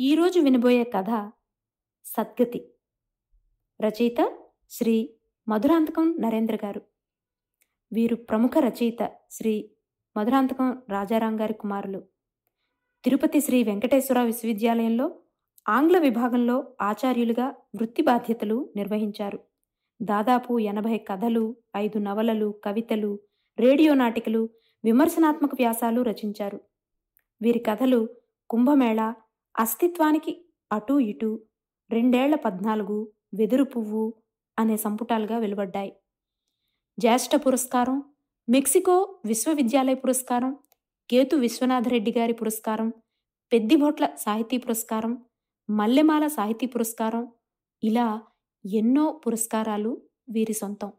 ఈరోజు వినబోయే కథ సద్గతి. రచయిత శ్రీ మధురాంతకం నరేంద్ర గారు. వీరు ప్రముఖ రచయిత శ్రీ మధురాంతకం రాజారాం గారి కుమారులు. తిరుపతి శ్రీ వెంకటేశ్వర విశ్వవిద్యాలయంలో ఆంగ్ల విభాగంలో ఆచార్యులుగా వృత్తి బాధ్యతలు నిర్వహించారు. దాదాపు ఎనభై కథలు ఐదు నవలలు కవితలు రేడియో నాటికలు విమర్శనాత్మక వ్యాసాలు రచించారు. వీరి కథలు కుంభమేళ అస్తిత్వానికి అటూ ఇటూ రెండేళ్ళ పద్నాలుగు వెదురు పువ్వు అనే సంపుటాలుగా వెలువడ్డాయి. జ్యేష్ఠ పురస్కారం మెక్సికో విశ్వవిద్యాలయ పురస్కారం కేతు విశ్వనాథరెడ్డి గారి పురస్కారం పెద్దిభొట్ల సాహితీ పురస్కారం మల్లెమాల సాహితీ పురస్కారం ఇలా ఎన్నో పురస్కారాలు వీరి సొంతం.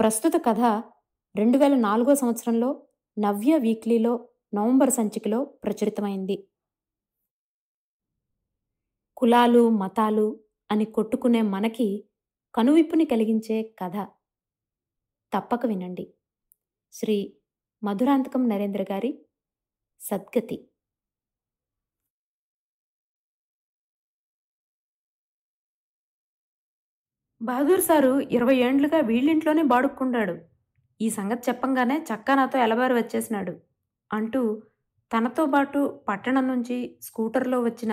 ప్రస్తుత కథ రెండు వేల నాలుగో సంవత్సరంలో నవ్య వీక్లీలో నవంబర్ సంచికలో ప్రచురితమైంది. కులాలు మతాలు అని కొట్టుకునే మనకి కనువిప్పుని కలిగించే కథ. తప్పక వినండి. శ్రీ మధురాంతకం నరేంద్ర గారి సద్గతి. బహదూర్ సారు ఇరవై ఏండ్లుగా వీళ్ళింట్లోనే బాడుక్కుండాడు. ఈ సంగతి చెప్పంగానే చక్కా నాతో ఎలబారు వచ్చేసినాడు. అంటూ తనతో పాటు పట్టణం నుంచి స్కూటర్లో వచ్చిన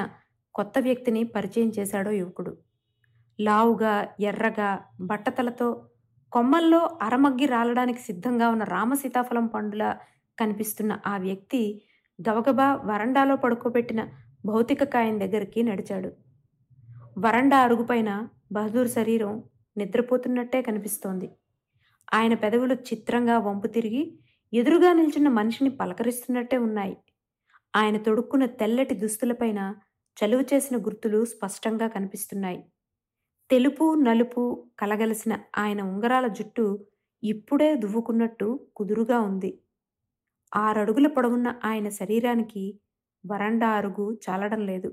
కొత్త వ్యక్తిని పరిచయం చేశాడో యువకుడు. లావుగా ఎర్రగా బట్టతలతో కొమ్మల్లో అరమగ్గి రాలడానికి సిద్ధంగా ఉన్న రామసీతాఫలం పండులా కనిపిస్తున్న ఆ వ్యక్తి గబగబా వరండాలో పడుకోబెట్టిన భౌతిక కాయం దగ్గరికి నడిచాడు. వరండా అరుగుపైన బహదూర్ శరీరం నిద్రపోతున్నట్టే కనిపిస్తోంది. ఆయన పెదవులు చిత్రంగా వంపు తిరిగి ఎదురుగా నిల్చున్న మనిషిని పలకరిస్తున్నట్టే ఉన్నాయి. ఆయన తొడుక్కున్న తెల్లటి దుస్తులపైన చలువ చేసిన గుర్తులు స్పష్టంగా కనిపిస్తున్నాయి. తెలుపు నలుపు కలగలిసిన ఆయన ఉంగరాల జుట్టు ఇప్పుడే దువ్వుకున్నట్టు కుదురుగా ఉంది. ఆరడుగుల పొడవున్న ఆయన శరీరానికి వరండా అరుగు చాలడం లేదు.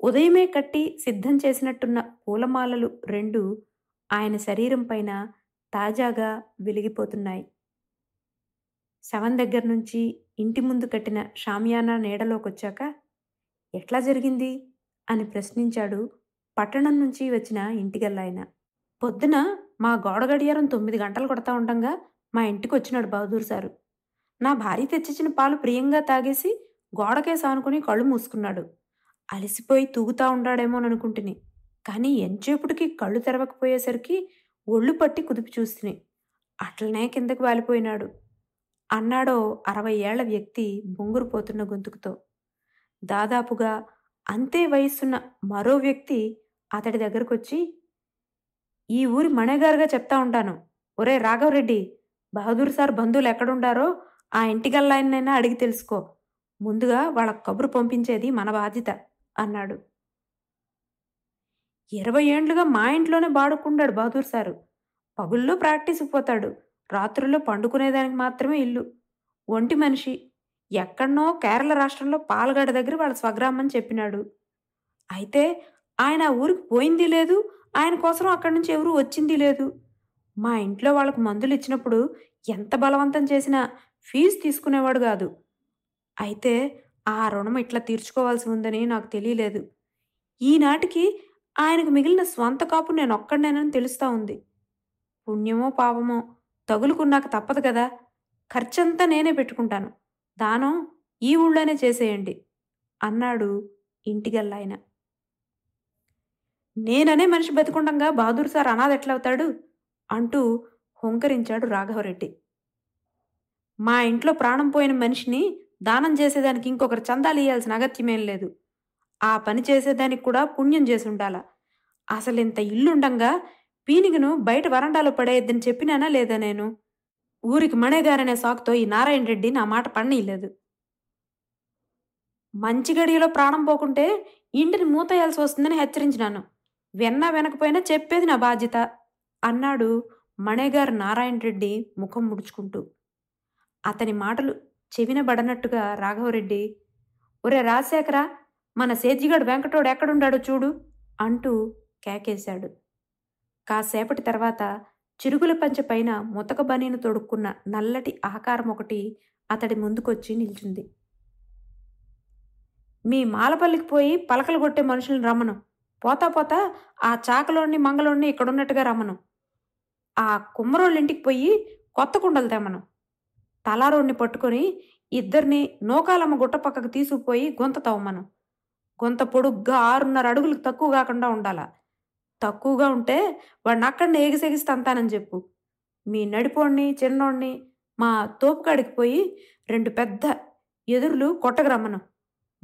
ఉదయమే కట్టి సిద్ధం చేసినట్టున్న పూలమాలలు రెండు ఆయన శరీరం పైన తాజాగా వెలిగిపోతున్నాయి. శవం దగ్గర నుంచి ఇంటి ముందు కట్టిన షామియానా నీడలోకొచ్చాక ఎట్లా జరిగింది? అని ప్రశ్నించాడు పట్టణం నుంచి వచ్చిన ఇంటికెళ్ళాయన. పొద్దున మా గోడ గడియారం తొమ్మిది గంటలు కొడతా ఉండంగా మా ఇంటికి వచ్చినాడు బహదూర్ సారు. నా భార్య తెచ్చిచ్చిన పాలు ప్రియంగా తాగేసి గోడకే సానుకుని కళ్ళు మూసుకున్నాడు. అలసిపోయి తూగుతా ఉండాడేమోననుకుంటుని. కానీ ఎంచేపుటికి కళ్ళు తెరవకపోయేసరికి ఒళ్ళు పట్టి కుదిపి చూస్తుని. అట్లనే కిందకు వాలిపోయినాడు. అన్నాడో అరవై ఏళ్ళ వ్యక్తి బొంగురుపోతున్న గొంతుకుతో. దాదాపుగా అంతే వయస్సున్న మరో వ్యక్తి అతడి దగ్గరకొచ్చి ఈ ఊరి మణగారుగా చెప్తా ఉంటాను. ఒరే రాఘవరెడ్డి బహదూర్ సార్ బంధువులు ఎక్కడుండారో ఆ ఇంటికల్లాయనైనా అడిగి తెలుసుకో. ముందుగా వాళ్ళ కబురు పంపించేది మన బాధ్యత అన్నాడు. ఇరవై ఏండ్లుగా మా ఇంట్లోనే బాడుకుండాడు బహదూర్ సారు. పగుల్లో ప్రాక్టీస్కి పోతాడు. రాత్రుల్లో పండుకునేదానికి మాత్రమే ఇల్లు. ఒంటి మనిషి ఎక్కడనో కేరళ రాష్ట్రంలో పాలగడ దగ్గర వాళ్ళ స్వగ్రామం చెప్పినాడు. అయితే ఆయన ఆ ఊరికి పోయింది లేదు ఆయన కోసం అక్కడి నుంచి ఎవరు వచ్చింది లేదు. మా ఇంట్లో వాళ్ళకు మందులు ఇచ్చినప్పుడు ఎంత బలవంతం చేసినా ఫీజు తీసుకునేవాడు కాదు. అయితే ఆ రుణం ఇట్లా తీర్చుకోవాల్సి ఉందని నాకు తెలియలేదు. ఈనాటికి ఆయనకు మిగిలిన స్వంత కాపు నేను ఒక్కడనేనని తెలుస్తా ఉంది. పుణ్యమో పాపమో తగులుకున్నాక తప్పదు కదా. ఖర్చంతా నేనే పెట్టుకుంటాను. దానం ఈ ఊళ్ళోనే చేసేయండి అన్నాడు ఇంటిగల్లాయన. నేననే మనిషి బతికుండంగా బహదూర్ సార్ అనాథెట్లవుతాడు అంటూ హుంకరించాడు రాఘవరెడ్డి. మా ఇంట్లో ప్రాణం పోయిన మనిషిని దానం చేసేదానికి ఇంకొకరు చందాలు ఇయ్యాల్సిన అగత్యమేం లేదు. ఆ పని చేసేదానికి కూడా పుణ్యం చేసి ఉండాల అసలు ఇంత ఇల్లుండంగా పీనిగను బయట వరండాలో పడేయద్దని చెప్పినానా లేదా నేను? ఊరికి మణేగారనే సాకుతో ఈ నారాయణ రెడ్డి నా మాట పడనీయలేదు. మంచి గడియలో ప్రాణం పోకుంటే ఇంటిని మూతేయాల్సి వస్తుందని హెచ్చరించినాను. వెన్నా వెనకపోయినా చెప్పేది నా బాధ్యత అన్నాడు మణేగారు నారాయణ రెడ్డి ముఖం ముడుచుకుంటూ. అతని మాటలు చెవినబడనట్టుగా రాఘవరెడ్డి ఒరే రాజశేఖర మన సేజిగాడు వెంకటోడు ఎక్కడుండాడో చూడు అంటూ కేకేశాడు. కాసేపటి తర్వాత చిరుగుల పంచె పైన ముతక బనీను తొడుక్కున్న నల్లటి ఆకారం ఒకటి అతడి ముందుకొచ్చి నిల్చుంది. మీ మాలపల్లికి పోయి పలకలు కొట్టే మనుషులను రమ్మను. పోతా పోతా ఆ చాకలోని మంగళోని ఇక్కడున్నట్టుగా రమ్మను. ఆ కుమ్మరోళ్ళ ఇంటికి పోయి కొత్త కుండలు తెమ్మను. తలారోడిని పట్టుకొని ఇద్దరిని నోకాలమ్మ గుట్ట పక్కకు తీసుకుపోయి గొంత తవ్వమను. గొంత పొడుగ్గా ఆరున్నర అడుగులకు తక్కువ కాకుండా ఉండాలా. తక్కువగా ఉంటే వాడిని అక్కడనే ఎగిసెగిస్తే చెప్పు. మీ నడిపోడిని చిన్నోడిని మా తోపుకాడికి పోయి రెండు పెద్ద ఎదురులు కొట్టగరమ్మను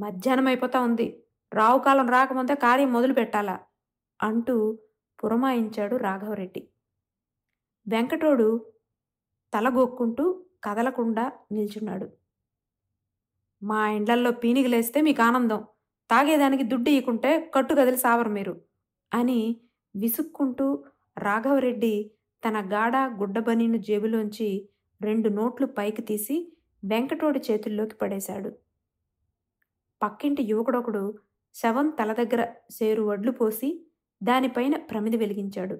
మధ్యాహ్నం అయిపోతా ఉంది. రావు కాలం రాకముందే కార్యం మొదలు పెట్టాలా? అంటూ పురమాయించాడు రాఘవరెడ్డి. వెంకటోడు తలగొక్కుంటూ కదలకుండా నిల్చున్నాడు. మా ఇండ్లల్లో పీనిగలేస్తే మీకు ఆనందం. తాగేదానికి దుడ్డు ఇయ్యకుంటే కట్టు కదిలి సావరు మీరు అని విసుక్కుంటూ రాఘవరెడ్డి తన గాడ గుడ్డబనీను జేబులోంచి రెండు నోట్లు పైకి తీసి వెంకటోడి చేతుల్లోకి పడేశాడు. పక్కింటి యువకుడొకడు శవం తల దగ్గర సేరు వడ్లు పోసి దానిపైన ప్రమిది వెలిగించాడు.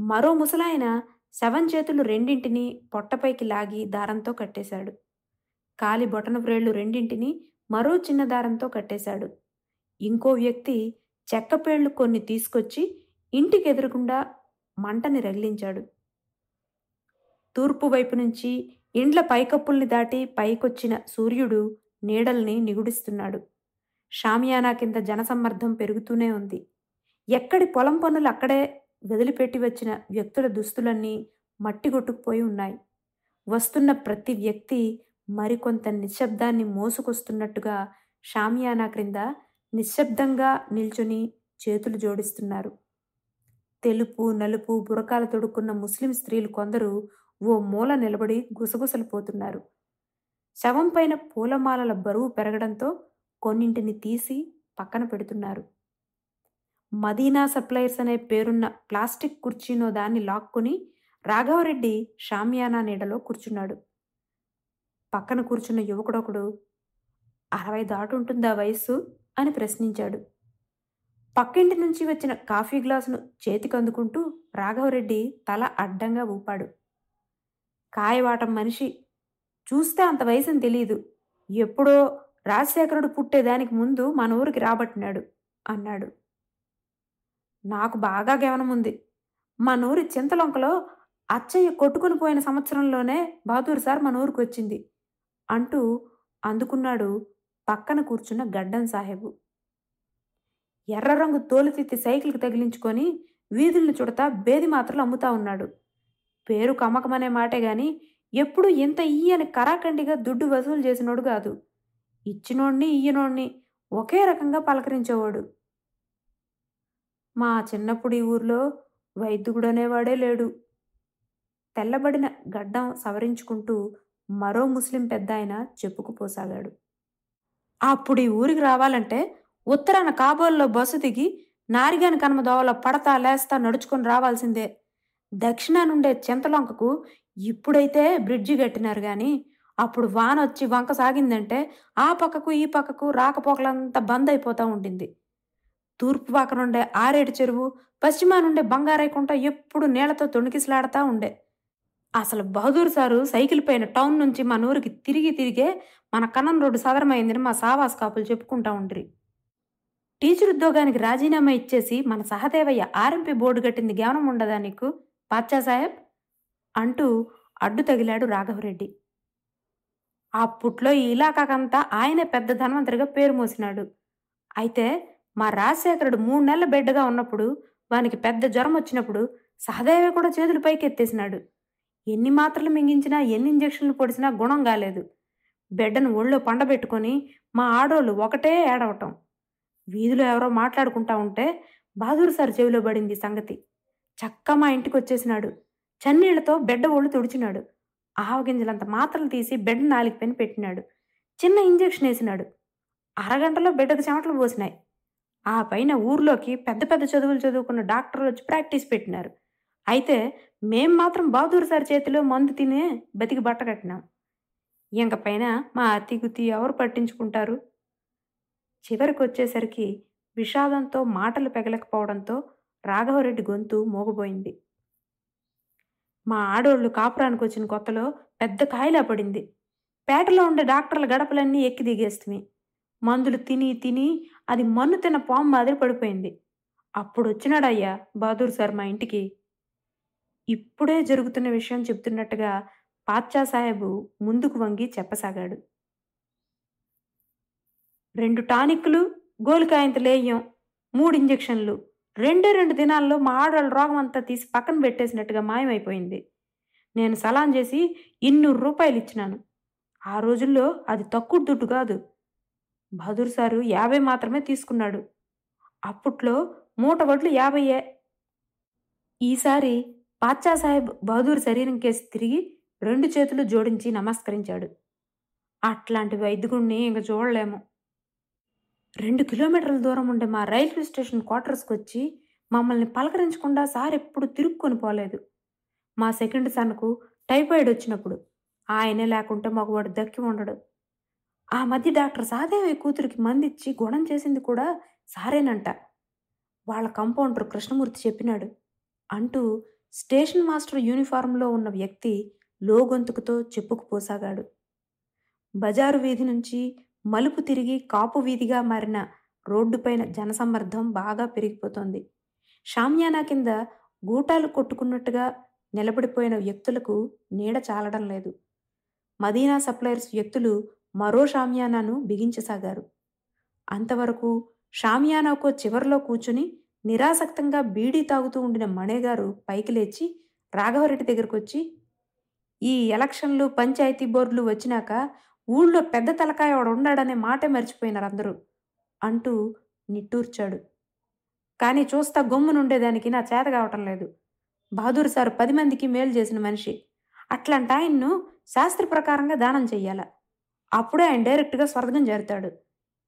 మరో ముసలాయన శవం చేతులు రెండింటినీ పొట్టపైకి లాగి దారంతో కట్టేశాడు. కాలి బొటన వ్రేళ్ళు రెండింటినీ మరో చిన్న దారంతో కట్టేశాడు. ఇంకో వ్యక్తి చెక్కపేళ్ళు కొన్ని తీసుకొచ్చి ఇంటికి ఎదురుగుండా మంటని రగిలించాడు. తూర్పు వైపు నుంచి ఇండ్ల పైకప్పుల్ని దాటి పైకొచ్చిన సూర్యుడు నీడల్ని నిగుడిస్తున్నాడు. షామియానా కింద జనసమ్మర్ధం పెరుగుతూనే ఉంది. ఎక్కడి పొలం పనులు అక్కడే వదిలిపెట్టి వచ్చిన వ్యక్తుల దుస్తులన్నీ మట్టి కొట్టుకుపోయి ఉన్నాయి. వస్తున్న ప్రతి వ్యక్తి మరికొంత నిశ్శబ్దాన్ని మోసుకొస్తున్నట్టుగా షామియానా క్రింద నిశ్శబ్దంగా నిల్చుని చేతులు జోడిస్తున్నారు. తెలుపు నలుపు బురకాలు తొడుక్కున్న ముస్లిం స్త్రీలు కొందరు ఓ మూల నిలబడి గుసగుసలు పోతున్నారు శవం పైన పూలమాలల బరువు పెరగడంతో కొన్నింటిని తీసి పక్కన పెడుతున్నారు. మదీనా సప్లయర్స్ అనే పేరున్న ప్లాస్టిక్ కుర్చీనో దాన్ని లాక్కుని రాఘవరెడ్డి షామియానా నీడలో కూర్చున్నాడు. పక్కన కూర్చున్న యువకుడొకడు అరవై దాటుంటుందా వయస్సు? అని ప్రశ్నించాడు. పక్కింటి నుంచి వచ్చిన కాఫీ గ్లాసును చేతికి అందుకుంటూ రాఘవరెడ్డి తల అడ్డంగా ఊపాడు. కాయవాటం మనిషి చూస్తే అంత వయసుని తెలియదు ఎప్పుడో రాజశేఖరుడు పుట్టేదానికి ముందు మన ఊరికి రాబట్టినాడు అన్నాడు. నాకు బాగా గమనముంది. మన ఊరి చింతలొంకలో అచ్చయ్య కొట్టుకుని పోయిన సంవత్సరంలోనే బహదూర్ సార్ మన ఊరికి వచ్చింది అంటూ అందుకున్నాడు పక్కన కూర్చున్న గడ్డం సాహెబు. ఎర్ర రంగు తోలుతిత్తి సైకిల్కి తగిలించుకొని వీధుల్ని చుడతా బేది మాత్రలు అమ్ముతా ఉన్నాడు. పేరు కమ్మకమనే మాటే గాని ఎప్పుడు ఇంత ఇయ్యని కరాఖండిగా దుడ్డు వసూలు చేసినోడు కాదు. ఇచ్చినోడిని ఇయ్యనోడిని ఒకే రకంగా పలకరించేవాడు. మా చిన్నప్పుడు ఈ ఊర్లో వైద్యుడు అనేవాడే లేడు. తెల్లబడిన గడ్డం సవరించుకుంటూ మరో ముస్లిం పెద్ద ఆయన చెప్పుకుపోసాగాడు అప్పుడు ఈ ఊరికి రావాలంటే ఉత్తరాన కాబోల్లో బస్సు దిగి నారిగాని కనుమ దోవలో పడతా లేస్తా నడుచుకొని రావాల్సిందే. దక్షిణానుండే చింతలొంకకు ఇప్పుడైతే బ్రిడ్జి కట్టినారు గాని అప్పుడు వాన వచ్చి వంక సాగిందంటే ఆ పక్కకు ఈ పక్కకు రాకపోకలంతా బంద్ అయిపోతూ ఉండింది. తూర్పు పక్క నుండే ఆరేడు చెరువు పశ్చిమానుండే బంగారైకుంట ఎప్పుడు నీళ్ళతో తొణికిసలాడుతూ ఉండే. అసలు బహదూర్ సారు సైకిల్ పైన టౌన్ నుంచి మన ఊరికి తిరిగి తిరిగే మన కన్నం రోడ్డు సదరమైందని మా సావాస్ కాపులు చెప్పుకుంటా ఉండ్రి. టీచర్ ఉద్యోగానికి రాజీనామా ఇచ్చేసి మన సహదేవయ్య ఆర్ఎంపీ బోర్డు కట్టింది జ్ఞానం ఉండదా నీకు? పాచ్చా సాహెబ్? అంటూ అడ్డు తగిలాడు రాఘవరెడ్డి. అప్పట్లో ఈ ఇలాకాకంతా ఆయనే పెద్ద ధనవంతరిగా పేరు మోసినాడు. అయితే మా రాజశేఖరుడు మూడు నెలల బిడ్డగా ఉన్నప్పుడు వానికి పెద్ద జ్వరం వచ్చినప్పుడు సహదేవ కూడా చేతులు పైకి ఎత్తేసినాడు ఎన్ని మాత్రలు మింగించినా ఎన్ని ఇంజక్షన్లు పొడిచినా గుణం కాలేదు. బిడ్డను ఒళ్ళో పండబెట్టుకొని మా ఆడోళ్ళు ఒకటే ఏడవటం. వీధిలో ఎవరో మాట్లాడుకుంటా ఉంటే బహదూర్ సార్ చెవిలో పడింది సంగతి. చక్క మా ఇంటికి వచ్చేసినాడు చన్నీళ్ళతో బెడ్డ ఒళ్ళు తుడిచినాడు. ఆవగింజలంత మాత్రలు తీసి బెడ్ నాలుగు పెని పెట్టినాడు. చిన్న ఇంజెక్షన్ వేసినాడు. అరగంటలో బిడ్డకు చెమటలు పోసినాయి. ఆ పైన ఊర్లోకి పెద్ద పెద్ద చదువులు చదువుకున్న డాక్టర్లు వచ్చి ప్రాక్టీస్ పెట్టినారు. అయితే మేం మాత్రం బహదూర్ సార్ చేతిలో మందు తినే బతికి బట్ట కట్టినాం. ఇంక పైన మా అతి గుత్తి ఎవరు పట్టించుకుంటారు? చివరికి వచ్చేసరికి విషాదంతో మాటలు పెగలకపోవడంతో రాఘవరెడ్డి గొంతు మోగబోయింది. మా ఆడోళ్ళు కాపురానికి వచ్చిన కొత్తలో పెద్ద కాయలా పడింది. పేటలో ఉండే డాక్టర్ల గడపలన్నీ ఎక్కి దిగేస్తుంది మందులు తిని తిని అది మన్ను తిన్న పాము మాదిరి పడిపోయింది. అప్పుడు వచ్చినాడయ్యా బహదూర్ సార్ మా ఇంటికి. ఇప్పుడే జరుగుతున్న విషయం చెప్తున్నట్టుగా పాత్చా సాహెబు ముందుకు వంగి చెప్పసాగాడు. రెండు టానిక్లు గోలికాయంత లేయం మూడు ఇంజెక్షన్లు. రెండే రెండు దినాల్లో మా ఆడవాళ్ళ రోగం అంతా తీసి పక్కన పెట్టేసినట్టుగా మాయమైపోయింది. నేను సలాం చేసి ఇన్నూరు రూపాయలు ఇచ్చినాను. ఆ రోజుల్లో అది తక్కువ దుడ్డు కాదు. బహదూర్ సారు యాభై మాత్రమే తీసుకున్నాడు. అప్పట్లో మూట వడ్లు యాభైయే ఈసారి పాచ్చా సాహెబ్ బహదూర్ శరీరం కేసి తిరిగి రెండు చేతులు జోడించి నమస్కరించాడు. అట్లాంటి వైద్యుడిని ఇంక చూడలేము. రెండు కిలోమీటర్ల దూరం ఉండే మా రైల్వే స్టేషన్ క్వార్టర్స్కి వచ్చి మమ్మల్ని పలకరించకుండా సార్ ఎప్పుడు తిరుక్కొని పోలేదు. మా సెకండ్ సన్కు టైఫాయిడ్ వచ్చినప్పుడు ఆయనే లేకుంటే మగవాడు దక్కి ఉండడు. ఆ మధ్య డాక్టర్ సాదేవి కూతురికి మందిచ్చి గుణం చేసింది కూడా సారేనంట. వాళ్ళ కంపౌండర్ కృష్ణమూర్తి చెప్పినాడు. అంటూ స్టేషన్ మాస్టర్ యూనిఫారంలో ఉన్న వ్యక్తి లోగొంతుకుతో చెప్పుకుపోసాగాడు బజారు వీధి నుంచి మలుపు తిరిగి కాపు వీధిగా మారిన రోడ్డుపైన జనసమ్మర్ధం బాగా పెరిగిపోతోంది. షామ్యానా కింద గూటాలు కొట్టుకున్నట్టుగా నిలబడిపోయిన వ్యక్తులకు నీడ చాలడం లేదు. మదీనా సప్లయర్స్ వ్యక్తులు మరో షామ్యానాను బిగించసాగారు. అంతవరకు షామ్యానాకు చివరిలో కూర్చుని నిరాసక్తంగా బీడీ తాగుతూ ఉండిన మణేగారు పైకి లేచి రాఘవరెడ్డి దగ్గరకు వచ్చి ఈ ఎలక్షన్లు పంచాయతీ బోర్డులు వచ్చినాక ఊళ్ళో పెద్ద తలకాయ వాడు ఉన్నాడనే మాటే మర్చిపోయినారు అందరూ అంటూ నిట్టూర్చాడు. కానీ చూస్తా గమ్మునుండేదానికి నా చేత కావటం లేదు. బహదూర్ సారు పది మందికి మేలు చేసిన మనిషి. అట్లాంటి ఆయన్ను శాస్త్ర ప్రకారంగా దానం చెయ్యాల. అప్పుడే ఆయన డైరెక్ట్గా స్వర్గం చేరుతాడు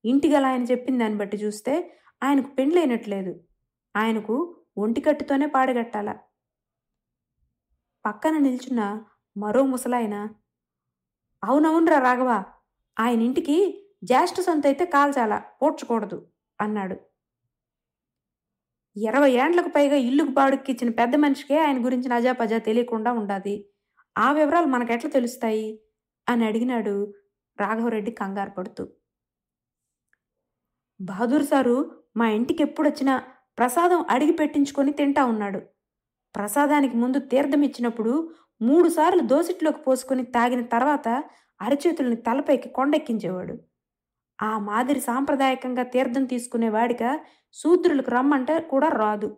ఇంటిగల ఆయన చెప్పిన దాన్ని బట్టి చూస్తే ఆయనకు పెండ్లైనట్లేదు ఆయనకు ఒంటికట్టుతోనే పాడగట్టాల పక్కన నిల్చున్న మరో ముసలాయన అవునవునరా రాఘవ ఆయన ఇంటికి జ్యేష్ఠ సొంత అయితే కాల్చాల పోడ్చకూడదు అన్నాడు. ఇరవై ఏండ్లకు పైగా ఇల్లుకు బాడుక్కిచ్చిన పెద్ద మనిషికే ఆయన గురించి నజాపజా తెలియకుండా ఉండాది. ఆ వివరాలు మనకెట్లా తెలుస్తాయి? అని అడిగినాడు రాఘవరెడ్డి కంగారు పడుతూ. బహదూర్ సారు మా ఇంటికి ఎప్పుడొచ్చినా ప్రసాదం అడిగి పెట్టించుకొని తింటా ఉన్నాడు. ప్రసాదానికి ముందు తీర్థం ఇచ్చినప్పుడు మూడుసార్లు దోసిట్లోకి పోసుకొని తాగిన తర్వాత అరచేతుల్ని తలపైకి కొండెక్కించేవాడు. ఆ మాదిరి సాంప్రదాయకంగా తీర్థం తీసుకునేవాడిగా శూద్రులకు రమ్మంటే కూడా రాదు.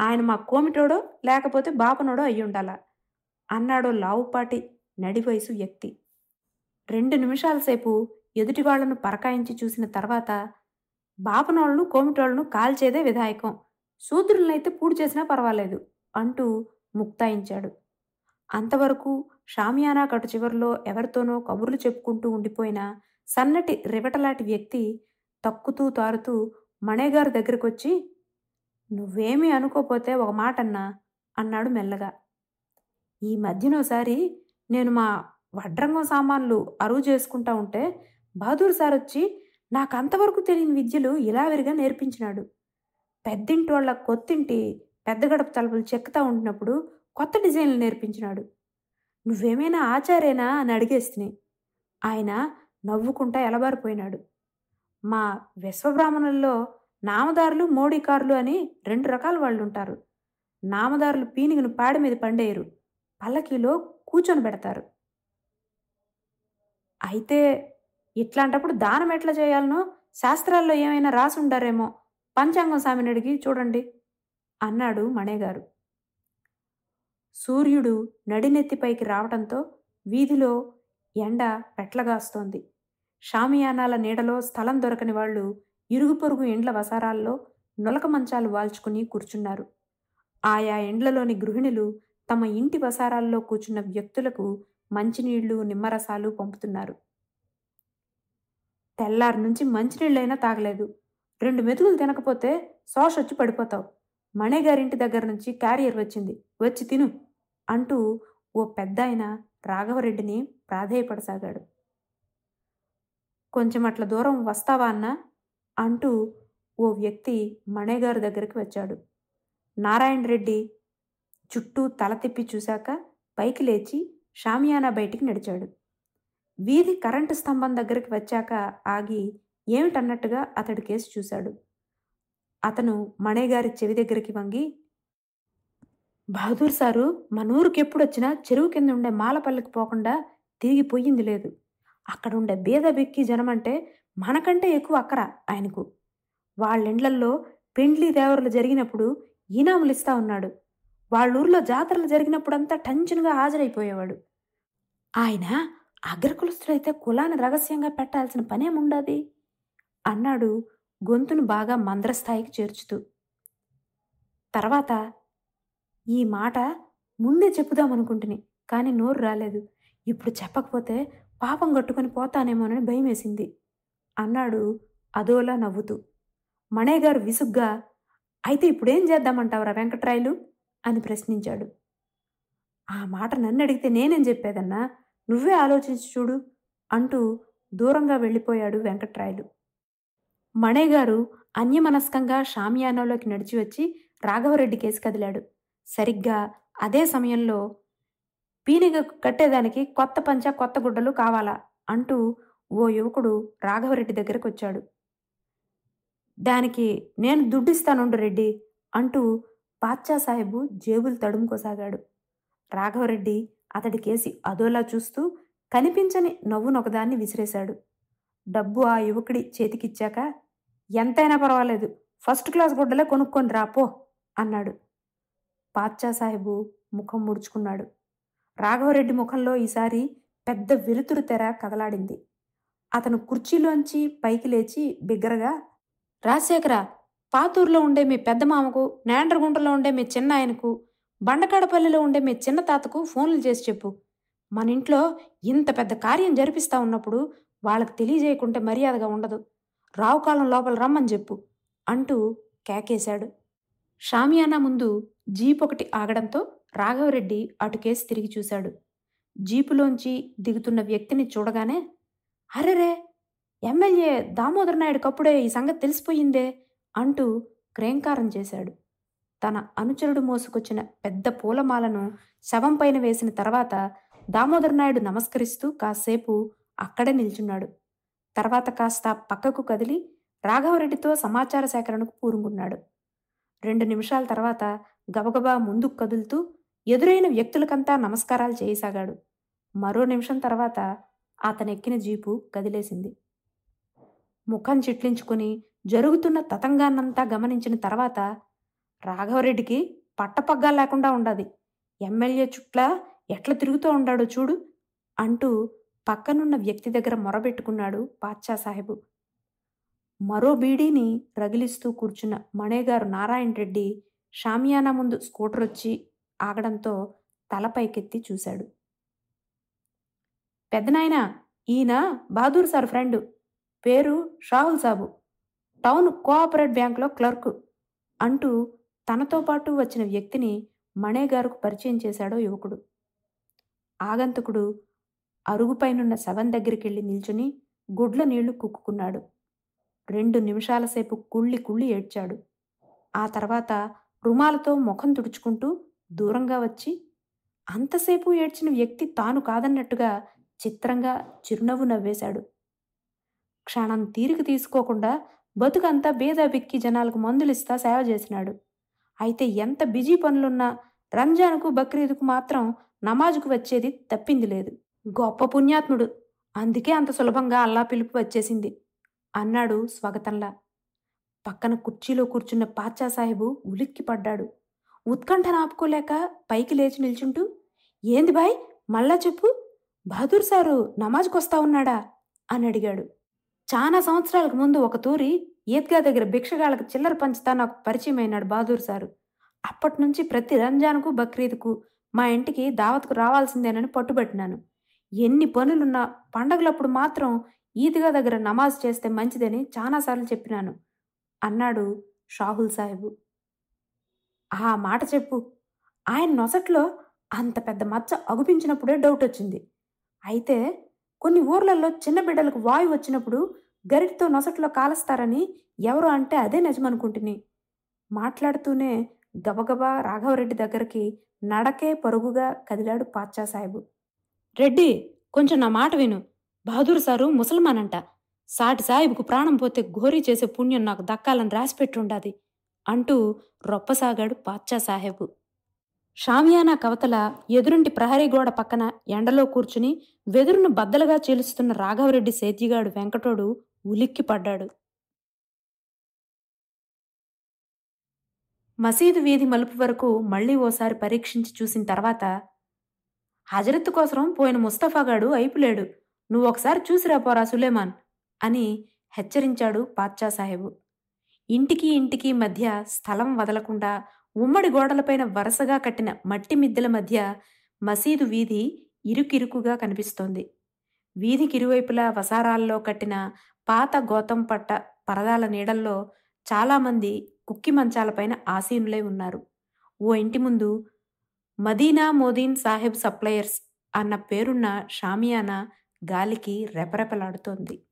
ఆయన మా కోమిటోడో లేకపోతే బాపనోడో అయ్యుండాల. అన్నాడో లావుపాటి నడివయసు వ్యక్తి. రెండు నిమిషాల సేపు ఎదుటి వాళ్ళను పరకాయించి చూసిన తర్వాత బాపనోళ్ళను కోమిటోళ్ళను కాల్చేదే విధాయకం. శూద్రులనైతే పూడి చేసినా పర్వాలేదు అంటూ ముక్తాయించాడు. అంతవరకు షామియానా కటు చివరిలో ఎవరితోనో కబుర్లు చెప్పుకుంటూ ఉండిపోయిన సన్నటి రివటలాంటి వ్యక్తి తక్కుతూ తారుతూ మణేగారు దగ్గరకొచ్చి నువ్వేమీ అనుకోపోతే ఒక మాట అన్నా అన్నాడు మెల్లగా. ఈ మధ్యనోసారి నేను మా వడ్రంగం సామాన్లు అరువు చేసుకుంటా ఉంటే బహదూర్ సార్ వచ్చి నాకు అంతవరకు తెలియని విద్యలు ఇలా విరిగా నేర్పించినాడు. పెద్దింటి వాళ్ళ కొత్తింటి పెద్ద గడప తలుపులు చెక్కుతా ఉంటున్నప్పుడు కొత్త డిజైన్లు నేర్పించినాడు. నువ్వేమైనా ఆచారేనా? అని అడిగేస్తుని. ఆయన నవ్వుకుంటా ఎలబారిపోయినాడు. మా విశ్వబ్రాహ్మణుల్లో నామదారులు మోడీకారులు అని రెండు రకాల వాళ్ళు ఉంటారు నామదారులు పీనిగిన పాడి మీద పండేయరు. పల్లకీలో కూర్చొని పెడతారు. అయితే ఇట్లాంటప్పుడు దానం ఎట్లా చేయాలనో? శాస్త్రాల్లో ఏమైనా రాసుండారేమో? పంచాంగం స్వామిని అడిగి చూడండి అన్నాడు మణేగారు. సూర్యుడు నడినెత్తిపైకి రావడంతో వీధిలో ఎండ పెట్లగాస్తోంది షామియానాల నీడలో స్థలం దొరకని వాళ్ళు ఇరుగు పొరుగు ఇండ్ల వసారాల్లో నులక మంచాలు వాల్చుకుని కూర్చున్నారు. ఆయా ఇండ్లలోని గృహిణులు తమ ఇంటి వసారాల్లో కూర్చున్న వ్యక్తులకు మంచినీళ్ళు నిమ్మరసాలు పంపుతున్నారు. తెల్లారి నుంచి మంచినీళ్ళైనా తాగలేదు. రెండు మెతుకులు తినకపోతే సోషొచ్చి వచ్చి పడిపోతావు. మణిగారింటి దగ్గర నుంచి క్యారియర్ వచ్చింది. వచ్చి తిను. అంటూ ఓ పెద్ద ఆయన రాఘవరెడ్డిని ప్రాధేయపడసాగాడు. కొంచెం అట్ల దూరం వస్తావా అన్నా అంటూ ఓ వ్యక్తి మణేగారు దగ్గరికి వచ్చాడు. నారాయణ రెడ్డి చుట్టూ తల తిప్పి చూశాక పైకి లేచి షామియానా బయటికి నడిచాడు. వీధి కరెంటు స్తంభం దగ్గరికి వచ్చాక ఆగి ఏమిటన్నట్టుగా అతడి కేసు చూశాడు. అతను మణేగారి చెవి దగ్గరికి వంగి బహదూర్ సారు మన ఊరికి ఎప్పుడొచ్చినా చెరువు కింద ఉండే మాలపల్లికి పోకుండా తిరిగి పోయింది లేదు. అక్కడ ఉండే బీద బిక్కి జనమంటే మనకంటే ఎక్కువ అక్కర ఆయనకు. వాళ్ళ ఇండ్లల్లో పెండ్లి దేవరలు జరిగినప్పుడు ఈనాములు ఇస్తా ఉన్నాడు. వాళ్ళ ఊర్లో జాతరలు జరిగినప్పుడంతా టెన్షన్గా హాజరైపోయేవాడు. ఆయన అగ్రకులస్తుడైతే కులాన్ని రహస్యంగా పెట్టాల్సిన పనేముండది? అన్నాడు గొంతును బాగా మంద్రస్థాయికి చేర్చుతూ. తర్వాత ఈ మాట ముందే చెప్పుదామనుకుంటుని కానీ నోరు రాలేదు. ఇప్పుడు చెప్పకపోతే పాపం కట్టుకొని పోతానేమోనని భయమేసింది. అన్నాడు అదోలా నవ్వుతూ. మణేగారు విసుగ్గా అయితే ఇప్పుడేం చేద్దామంటావురా వెంకట్రాయలు? అని ప్రశ్నించాడు. ఆ మాట నన్ను అడిగితే నేనేం చెప్పేదన్నా నువ్వే ఆలోచించి చూడు అంటూ దూరంగా వెళ్ళిపోయాడు వెంకట్రాయలు. గారు అన్యమనస్కంగా షామియానాలోకి నడిచి వచ్చి రాఘవరెడ్డి కేసు కదిలాడు. సరిగ్గా అదే సమయంలో పీనిగ కట్టేదానికి కొత్త పంచ కొత్త గుడ్డలు కావాలా? అంటూ ఓ యువకుడు రాఘవరెడ్డి దగ్గరకు వచ్చాడు దానికి నేను దుడ్డిస్తానుండు రెడ్డి అంటూ పాచ్చా సాహెబు జేబులు తడుముకోసాగాడు. రాఘవరెడ్డి అతడి కేసి అదోలా చూస్తూ కనిపించని నవ్వునొకదాన్ని విసిరేశాడు. డబ్బు ఆ యువకుడి చేతికిచ్చాక ఎంతైనా పర్వాలేదు ఫస్ట్ క్లాస్ గుడ్డలే కొనుక్కొని రాపో అన్నాడు. పాచ్చా సాహెబు ముఖం ముడుచుకున్నాడు. రాఘవరెడ్డి ముఖంలో ఈసారి పెద్ద వెలుతురు తెర కదలాడింది. అతను కుర్చీలోంచి పైకి లేచి బిగ్గరగా రాజశేఖర పాతూరులో ఉండే మీ పెద్ద మామకు నేండ్రగుంటలో ఉండే మీ చిన్న ఆయనకు బండకాడపల్లిలో ఉండే మీ చిన్న తాతకు ఫోన్లు చేసి చెప్పు. మన ఇంట్లో ఇంత పెద్ద కార్యం జరిపిస్తా ఉన్నప్పుడు వాళ్ళకి తెలియజేయకుంటే మర్యాదగా ఉండదు. రావుకాలం లోపల రమ్మని చెప్పు అంటూ కేకేశాడు. షామియానా ముందు జీప్ ఒకటి ఆగడంతో రాఘవరెడ్డి అటుకేసి తిరిగి చూశాడు. జీపులోంచి దిగుతున్న వ్యక్తిని చూడగానే అరెరే! ఎమ్మెల్యే దామోదర్ నాయుడుకప్పుడే ఈ సంగతి తెలిసిపోయిందే అంటూ క్రేంకారం చేశాడు. తన అనుచరుడు మోసుకొచ్చిన పెద్ద పూలమాలను శవం పైన వేసిన తర్వాత దామోదర్ నాయుడు నమస్కరిస్తూ కాసేపు అక్కడే నిల్చున్నాడు. తర్వాత కాస్త పక్కకు కదిలి రాఘవరెడ్డితో సమాచార సేకరణకు పూరుకున్నాడు రెండు నిమిషాల తర్వాత గబగబా ముందుకు కదులుతూ ఎదురైన వ్యక్తులకంతా నమస్కారాలు చేయసాగాడు. మరో నిమిషం తర్వాత అతనెక్కిన జీపు కదిలేసింది. ముఖం చిట్లించుకుని జరుగుతున్న తతంగాన్నంతా గమనించిన తర్వాత రాఘవరెడ్డికి పట్టపగ్గా లేకుండా ఉండాది. ఎమ్మెల్యే చుట్ల ఎట్లా తిరుగుతూ ఉండాడో చూడు అంటూ పక్కనున్న వ్యక్తి దగ్గర మొరబెట్టుకున్నాడు పాచ్చా సాహెబు మరో బీడీని రగిలిస్తూ కూర్చున్న మణేగారు నారాయణ రెడ్డి షామియానా ముందు స్కూటర్ వచ్చి ఆగడంతో తలపైకెత్తి చూశాడు. పెద్దనాయన ఈయన బహదూర్ సార్ ఫ్రెండు. పేరు షాహుల్ సాబు. టౌన్ కోఆపరేట్ బ్యాంకులో క్లర్కు అంటూ తనతో పాటు వచ్చిన వ్యక్తిని మణేగారుకు పరిచయం చేశాడో యువకుడు. ఆగంతకుడు అరుగుపైనున్న శవం దగ్గరికెళ్ళి నిల్చుని గుడ్ల నీళ్ళు కుక్కుకున్నాడు రెండు నిమిషాల సేపు కుళ్ళి కుళ్ళి ఏడ్చాడు. ఆ తర్వాత రుమాలతో ముఖం తుడుచుకుంటూ దూరంగా వచ్చి అంతసేపు ఏడ్చిన వ్యక్తి తాను కాదన్నట్టుగా చిత్రంగా చిరునవ్వు నవ్వేశాడు. క్షణం తీరిక తీసుకోకుండా బతుకంతా బేద జనాలకు మందులిస్తా సేవ చేసినాడు. అయితే ఎంత బిజీ పనులున్నా రంజాన్కు బక్రీద్కు మాత్రం నమాజుకు వచ్చేది తప్పింది లేదు. గొప్ప పుణ్యాత్ముడు. అందుకే అంత సులభంగా అల్లా పిలుపు వచ్చేసింది అన్నాడు స్వాగతంలా. పక్కన కుర్చీలో కూర్చున్న పాచ్చా సాహెబు ఉలిక్కి పడ్డాడు ఉత్కంఠను ఆపుకోలేక పైకి లేచి నిల్చుంటూ ఏంది బాయ్ మళ్ళా చెప్పు? బహదూర్ సారు నమాజ్కొస్తా ఉన్నాడా? అని అడిగాడు. చాలా సంవత్సరాలకు ముందు ఒక తూరి ఈద్గా దగ్గర భిక్షగాళ్ళకు చిల్లర పంచుతా నాకు పరిచయం అయినాడు బహదూర్ సారు. అప్పటి నుంచి ప్రతి రంజాన్కు బక్రీద్కు మా ఇంటికి దావత్కు రావాల్సిందేనని పట్టుబట్టినాను. ఎన్ని పనులున్నా పండగలప్పుడు మాత్రం ఈద్గా దగ్గర నమాజ్ చేస్తే మంచిదని చాలాసార్లు చెప్పినాను. అన్నాడు షాహుల్ సాహెబు. ఆ మాట చెప్పు. ఆయన నొసట్లో అంత పెద్ద మచ్చ అగుపించినప్పుడే డౌట్ వచ్చింది. అయితే కొన్ని ఊర్లలో చిన్న బిడ్డలకు వాయు వచ్చినప్పుడు గరిటితో నొసట్లో కాలుస్తారని ఎవరు అంటే అదే నిజమనుకుంటుని మాట్లాడుతూనే గబగబా రాఘవరెడ్డి దగ్గరికి నడకే పరుగుగా కదిలాడు పాచ్చా సాహెబు. రెడ్డి కొంచెం నా మాట విను. బహదూర్ సారు ముసల్మాన్ అంట సాటి సాహిబుకు ప్రాణం పోతే ఘోరీ చేసే పుణ్యం నాకు దక్కాలని రాసిపెట్టుండాది అంటూ రొప్పసాగాడు పాచ్చా సాహెబు. షామియానా కవతల ఎదురుంటి ప్రహరీ గోడ పక్కన ఎండలో కూర్చుని వెదురును బద్దలుగా చీలుస్తున్న రాఘవరెడ్డి సేద్యగాడు వెంకటోడు ఉలిక్కిపడ్డాడు మసీదు వీధి మలుపు వరకు మళ్ళీ ఓసారి పరీక్షించి చూసిన తర్వాత హజరత్ కోసం పోయిన ముస్తఫాగాడు అయిపులేడు. నువ్వు ఒకసారి చూసిరా పోరా సులేమాన్ అని హెచ్చరించాడు పాచ్చా సాహెబు ఇంటికి ఇంటికి మధ్య స్థలం వదలకుండా ఉమ్మడి గోడలపైన వరుసగా కట్టిన మట్టి మిద్దెల మధ్య మసీదు వీధి ఇరుకిరుకుగా కనిపిస్తోంది. వీధికిరువైపులా వసారాల్లో కట్టిన పాత గోతం పట్ట పరదాల నీడల్లో చాలామంది కుక్కి మంచాలపైన ఆసీనులై ఉన్నారు. ఓ ఇంటి ముందు మదీనా మోదీన్ సాహెబ్ సప్లయర్స్ అన్న పేరున్న షామియానా గాలికి రెపరెపలాడుతోంది.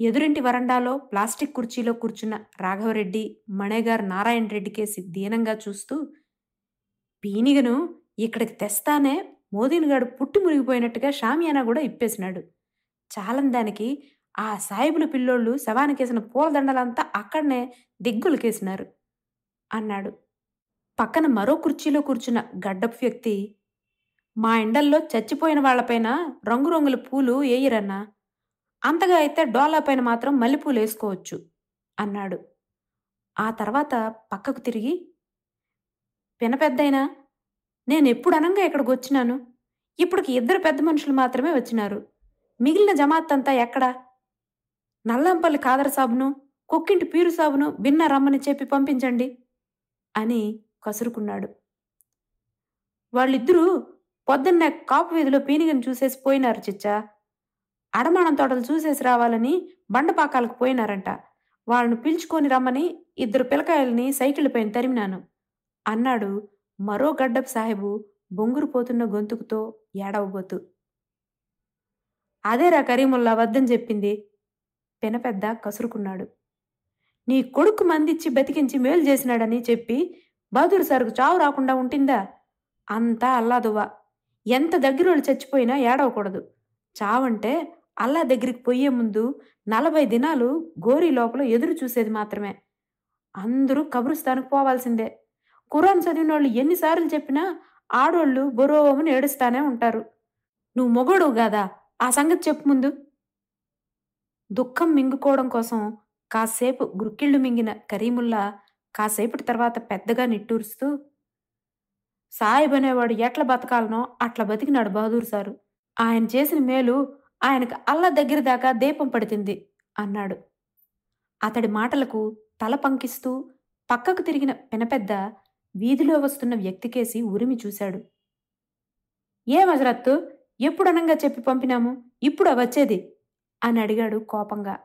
ఎదురింటి వరండాలో ప్లాస్టిక్ కుర్చీలో కూర్చున్న రాఘవరెడ్డి మణేగారు నారాయణ రెడ్డి కేసి దీనంగా చూస్తూ పీనిగను ఇక్కడికి తెస్తానే మోదీనిగాడు పుట్టి మునిగిపోయినట్టుగా షామియానా కూడా ఇప్పేసినాడు. చాలని దానికి ఆ సాయిబుల పిల్లోళ్ళు శవానికేసిన పూలదండలంతా అక్కడనే దిగ్గులకేసినారు అన్నాడు. పక్కన మరో కుర్చీలో కూర్చున్న గడ్డపు వ్యక్తి మా ఎండల్లో చచ్చిపోయిన వాళ్ళపైన రంగురంగుల పూలు వేయరన్నా అంతగా అయితే డోలా పైన మాత్రం మల్లెపూలు వేసుకోవచ్చు అన్నాడు. ఆ తర్వాత పక్కకు తిరిగి పినపెద్దయినా నేను ఎప్పుడు అనంగా ఇక్కడికి వచ్చినాను? ఇప్పటికి ఇద్దరు పెద్ద మనుషులు మాత్రమే వచ్చినారు. మిగిలిన జమాత్ అంతా ఎక్కడా? నల్లంపల్లి కాదర సాబును కుక్కింటి పీరు సాబును బిన్న రమ్మని చెప్పి పంపించండి అని కసురుకున్నాడు. వాళ్ళిద్దరూ పొద్దున్న కాపు వీధిలో పీనిగని చూసేసి పోయినారు చిచ్చా. అడమానం తోటలు చూసేసి రావాలని బండపాకాలకు పోయినారంట. వాళ్ళను పిలుచుకొని రమ్మని ఇద్దరు పిల్లకాయల్ని సైకిల్ పైన తరిమినాను. అన్నాడు మరో గడ్డపు సాహెబు బొంగురుపోతున్న గొంతుకుతో ఏడవబోతూ. అదేరా కరీముల్లా వద్దని చెప్పింది. పెనపెద్ద కసురుకున్నాడు. నీ కొడుకు మందిచ్చి బతికించి మేలు చేసినాడని చెప్పి బహదూర్ సార్కు చావు రాకుండా ఉంటుందా? అంతా అల్లాదువా ఎంత దగ్గరోళ్ళు చచ్చిపోయినా ఏడవకూడదు. చావంటే అల్లా దగ్గరికి పోయే ముందు నలభై దినాలు గోరీ లోపల ఎదురు చూసేది మాత్రమే. అందరూ కబరుస్తానికి పోవాల్సిందే. ఖురాన్ చదివిన వాళ్ళు ఎన్నిసార్లు చెప్పినా ఆడోళ్ళు బొరోమని ఏడుస్తానే ఉంటారు. నువ్వు మొగోడు కాదా ఆ సంగతి చెప్పు ముందు. దుఃఖం మింగుకోవడం కోసం కాసేపు గురుక్కిళ్ళు మింగిన కరీముల్లా కాసేపటి తర్వాత పెద్దగా నిట్టూరుస్తూ సాయిబ్ అనేవాడు ఎట్లా బతకాలనో అట్లా బతికినాడు బహదూర్ సారు. ఆయన చేసిన మేలు ఆయనకు అల్ల దగ్గర దాకా దీపం పడుతుంది అన్నాడు. అతడి మాటలకు తల పంకిస్తూ పక్కకు తిరిగిన పినపెద్ద వీధిలో వస్తున్న వ్యక్తికేసి ఉరిమి చూశాడు. ఏ మజరత్తు ఎప్పుడనంగా చెప్పి పంపినాము? ఇప్పుడు వచ్చేది? అని అడిగాడు కోపంగా.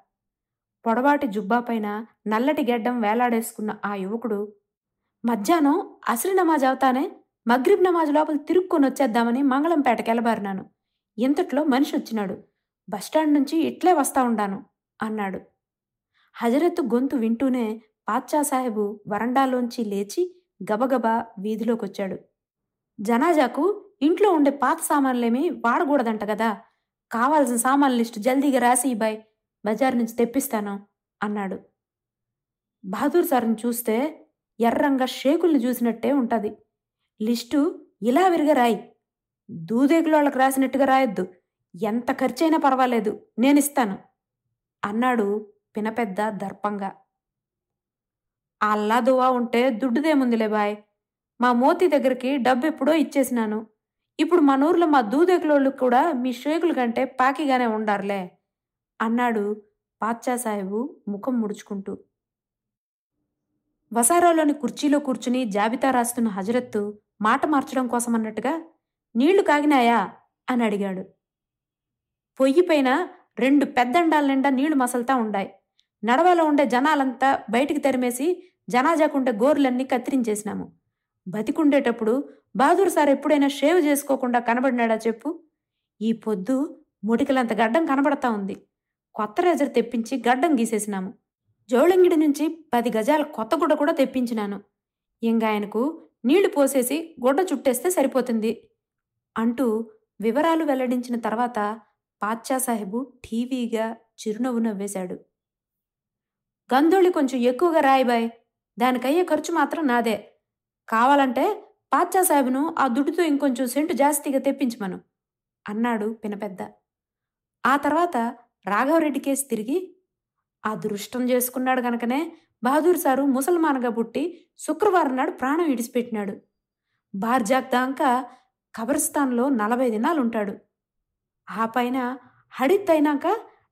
పొడవాటి జుబ్బాపైన నల్లటి గెడ్డం వేలాడేసుకున్న ఆ యువకుడు మధ్యాహ్నం అసలు నమాజ్ అవుతానే మగ్రిబ్ నమాజ్ లోపల తిరుక్కొని వచ్చేద్దామని మంగళంపేటకెళ్ళబారినాను. ఇంతట్లో మనిషి వచ్చినాడు? బస్టాండ్ నుంచి ఇట్లే వస్తా ఉండాను అన్నాడు. హజరత్ గొంతు వింటూనే పాచ్చా సాహెబు వరండాలోంచి లేచి గబగబా వీధిలోకొచ్చాడు. జనాజాకు ఇంట్లో ఉండే పాత సామాన్లేమీ వాడకూడదంట కదా కావాల్సిన సామాన్ లిస్టు జల్దీగా రాసి బాయ్ బజార్ నుంచి తెప్పిస్తాను అన్నాడు. బహదూర్ సార్ని చూస్తే ఎర్రంగా షేకుల్ని చూసినట్టే ఉంటుంది. లిస్టు ఇలా విరిగా రాయి దూదేకులోళ్ళకి రాసినట్టుగా రాయొద్దు. ఎంత ఖర్చైనా పర్వాలేదు నేనిస్తాను అన్నాడు పినపెద్ద దర్పంగా. అల్లా దువా ఉంటే దుడ్డుదేముందిలే బాయ్. మా మోతి దగ్గరికి డబ్బు ఎప్పుడో ఇచ్చేసినాను. ఇప్పుడు మన ఊర్లో మా దూదేకులోళ్ళు కూడా మీ షేకుల కంటే పాకిగానే ఉండారులే అన్నాడు పాచ్చా సాహెబు ముఖం ముడుచుకుంటూ. వసారాలోని కుర్చీలో కూర్చుని జాబితా రాస్తున్న హజరత్తు మాట మార్చడం కోసం అన్నట్టుగా నీళ్ళు కాగినాయా? అని అడిగాడు. పొయ్యిపైన రెండు పెద్దండాల నిండా నీళ్ళు మసలుతా ఉండాయి. నడవలో ఉండే జనాలంతా బయటికి తరిమేసి జనాజాకుండే గోర్లన్నీ కత్తిరించేసినాము. బతికుండేటప్పుడు బహదూర్ సార్ ఎప్పుడైనా షేవ్ చేసుకోకుండా కనబడినాడా చెప్పు? ఈ పొద్దు ముటికలంత గడ్డం కనబడతా ఉంది. కొత్త రేజర్ తెప్పించి గడ్డం గీసేసినాము. జోళంగిడి నుంచి పది గజాల కొత్త గుడ్డ కూడా తెప్పించినాను. ఇంక ఆయనకు నీళ్ళు పోసేసి గుడ్డ చుట్టేస్తే సరిపోతుంది. అంటూ వివరాలు వెల్లడించిన తర్వాత పాచ్చా సాహెబు టీవీగా చిరునవ్వు నవ్వేశాడు. గంధోళి కొంచెం ఎక్కువగా రాయిబాయ్ దానికయ్యే ఖర్చు మాత్రం నాదే. కావాలంటే పాచ్చా సాహెబ్ను ఆ దుడ్డుతో ఇంకొంచెం సెంటు జాస్తిగా తెప్పించమను అన్నాడు పినపెద్ద. ఆ తర్వాత రాఘవరెడ్డి కేసు తిరిగి ఆ చేసుకున్నాడు గనకనే బహదూర్ సారు ముసల్మాన్గా పుట్టి శుక్రవారం నాడు ప్రాణం ఇడిచిపెట్టినాడు బార్జాక్ దాకా కబర్స్థాన్లో నలభై దినాలు ఉంటాడు ఆ పైన హడిత్ అయినాక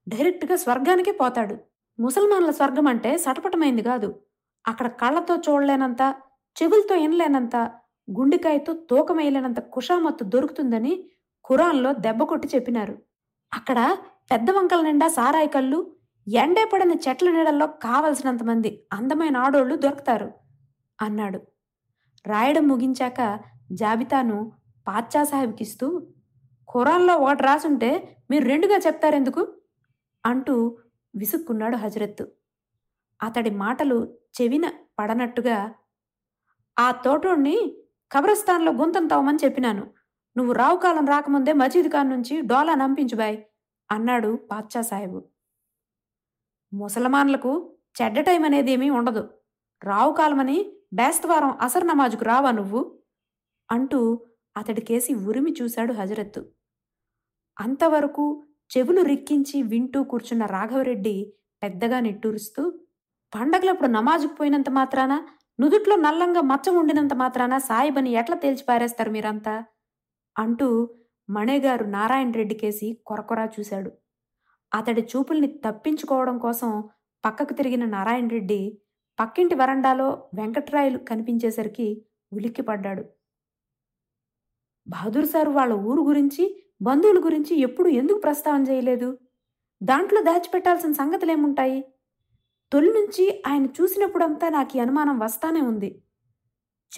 డైరెక్ట్గా స్వర్గానికే పోతాడు. ముసల్మాన్ల స్వర్గం అంటే సటపటమైంది కాదు. అక్కడ కళ్ళతో చూడలేనంత చెవులతో వినలేనంత గుండెకాయతో తూకమేయలేనంత కుషామత్తు దొరుకుతుందని ఖురాన్లో దెబ్బ కొట్టి చెప్పినారు. అక్కడ పెద్ద వంకల నిండా సారాయి కళ్ళు ఎండే పడిన చెట్ల నీడల్లో కావలసినంత మంది అందమైన ఆడోళ్ళు దొరుకుతారు అన్నాడు. రాయడం ముగించాక జాబితాను పాచ్చా సాహెబ్కిస్తూ ఖురాన్లో ఒకటి రాసుంటే మీరు రెండుగా చెప్తారెందుకు? అంటూ విసుక్కున్నాడు హజరత్తు. అతడి మాటలు చెవిన పడనట్టుగా ఆ తోటోణ్ణి కబ్రస్థాన్లో గుంతం తవ్వమని చెప్పినాను. నువ్వు రావు కాలం రాకముందే మజీద్ ఖాన్ నుంచి డోలా నంపించు బాయ్ అన్నాడు బాద్షా సాహెబు ముసల్మాన్లకు చెడ్డ టైం అనేది ఏమీ ఉండదు. రావు కాలమని బేస్తవారం అసర్ నమాజుకు రావా నువ్వు? అంటూ అతడికేసి ఉరిమి చూశాడు హజరత్తు. అంతవరకు చెవులు రిక్కించి వింటూ కూర్చున్న రాఘవరెడ్డి పెద్దగా నిట్టూరుస్తూ పండగలప్పుడు నమాజుకు పోయినంత మాత్రాన? నుదుట్లో నల్లంగా మచ్చ ఉండినంత మాత్రాన? సాయిబని ఎట్లా తేల్చి పారేస్తారు మీరంతా? అంటూ మణేగారు నారాయణ రెడ్డికేసి కొరకొరా చూశాడు. అతడి చూపుల్ని తప్పించుకోవడం కోసం పక్కకు తిరిగిన నారాయణ రెడ్డి పక్కింటి వరండాలో వెంకట్రాయలు కనిపించేసరికి ఉలిక్కిపడ్డాడు. బహదూర్ సారు వాళ్ళ ఊరు గురించి బంధువుల గురించి ఎప్పుడు ఎందుకు ప్రస్తావన చేయలేదు? దాంట్లో దాచిపెట్టాల్సిన సంగతులేముంటాయి? తొలి నుంచి ఆయన చూసినప్పుడంతా నాకు ఈ అనుమానం వస్తానే ఉంది.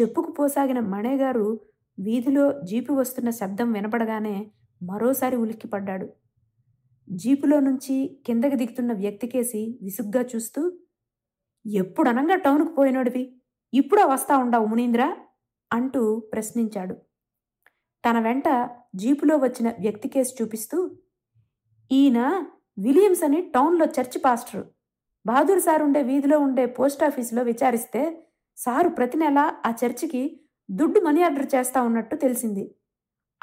చెప్పుకుపోసాగిన మణేగారు వీధిలో జీపు వస్తున్న శబ్దం వినపడగానే మరోసారి ఉలిక్కిపడ్డాడు. జీపులో నుంచి కిందకి దిగుతున్న వ్యక్తికేసి విసుగ్గా చూస్తూ ఎప్పుడనంగా టౌన్కు పోయినోడివి? ఇప్పుడా వస్తా ఉండవు మునీంద్ర? అంటూ ప్రశ్నించాడు. తన వెంట జీపులో వచ్చిన వ్యక్తి కేసు చూపిస్తూ ఈయన విలియమ్స్ అని టౌన్లో చర్చి పాస్టరు. బహదూర్ సార్ ఉండే వీధిలో ఉండే పోస్ట్ ఆఫీసులో విచారిస్తే సారు ప్రతి నెల ఆ చర్చికి దుడ్డు మనీ ఆర్డర్ చేస్తా ఉన్నట్టు తెలిసింది.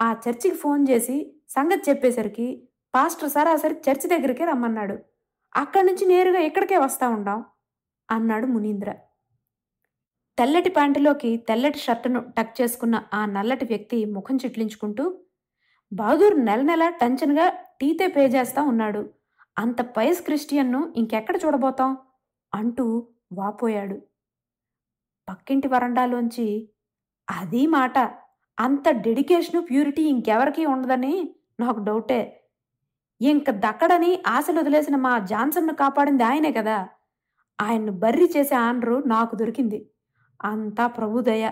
ఆ చర్చికి ఫోన్ చేసి సంగతి చెప్పేసరికి పాస్టర్ సార్ సరాసరి చర్చి దగ్గరికే రమ్మన్నాడు. అక్కడి నుంచి నేరుగా ఇక్కడికే వస్తా ఉండాం అన్నాడు మునీంద్ర. తెల్లటి ప్యాంటులోకి తెల్లటి షర్టును టక్ చేసుకున్న ఆ నల్లటి వ్యక్తి ముఖం చిట్లించుకుంటూ బహదూర్ నెల నెల టెన్షన్గా టీతే పే చేస్తా ఉన్నాడు. అంత పయస్ క్రిస్టియన్ను ఇంకెక్కడ చూడబోతాం? అంటూ వాపోయాడు. పక్కింటి వరండాలోంచి అది మాట. అంత డెడికేషను ప్యూరిటీ ఇంకెవరికీ ఉండదని నాకు డౌటే. ఇంక దక్కడని ఆశలు వదిలేసిన మా జాన్సన్ను కాపాడింది ఆయనే కదా. ఆయన్ను బర్రీ చేసే ఆనరు నాకు దొరికింది. అంతా ప్రభుదయ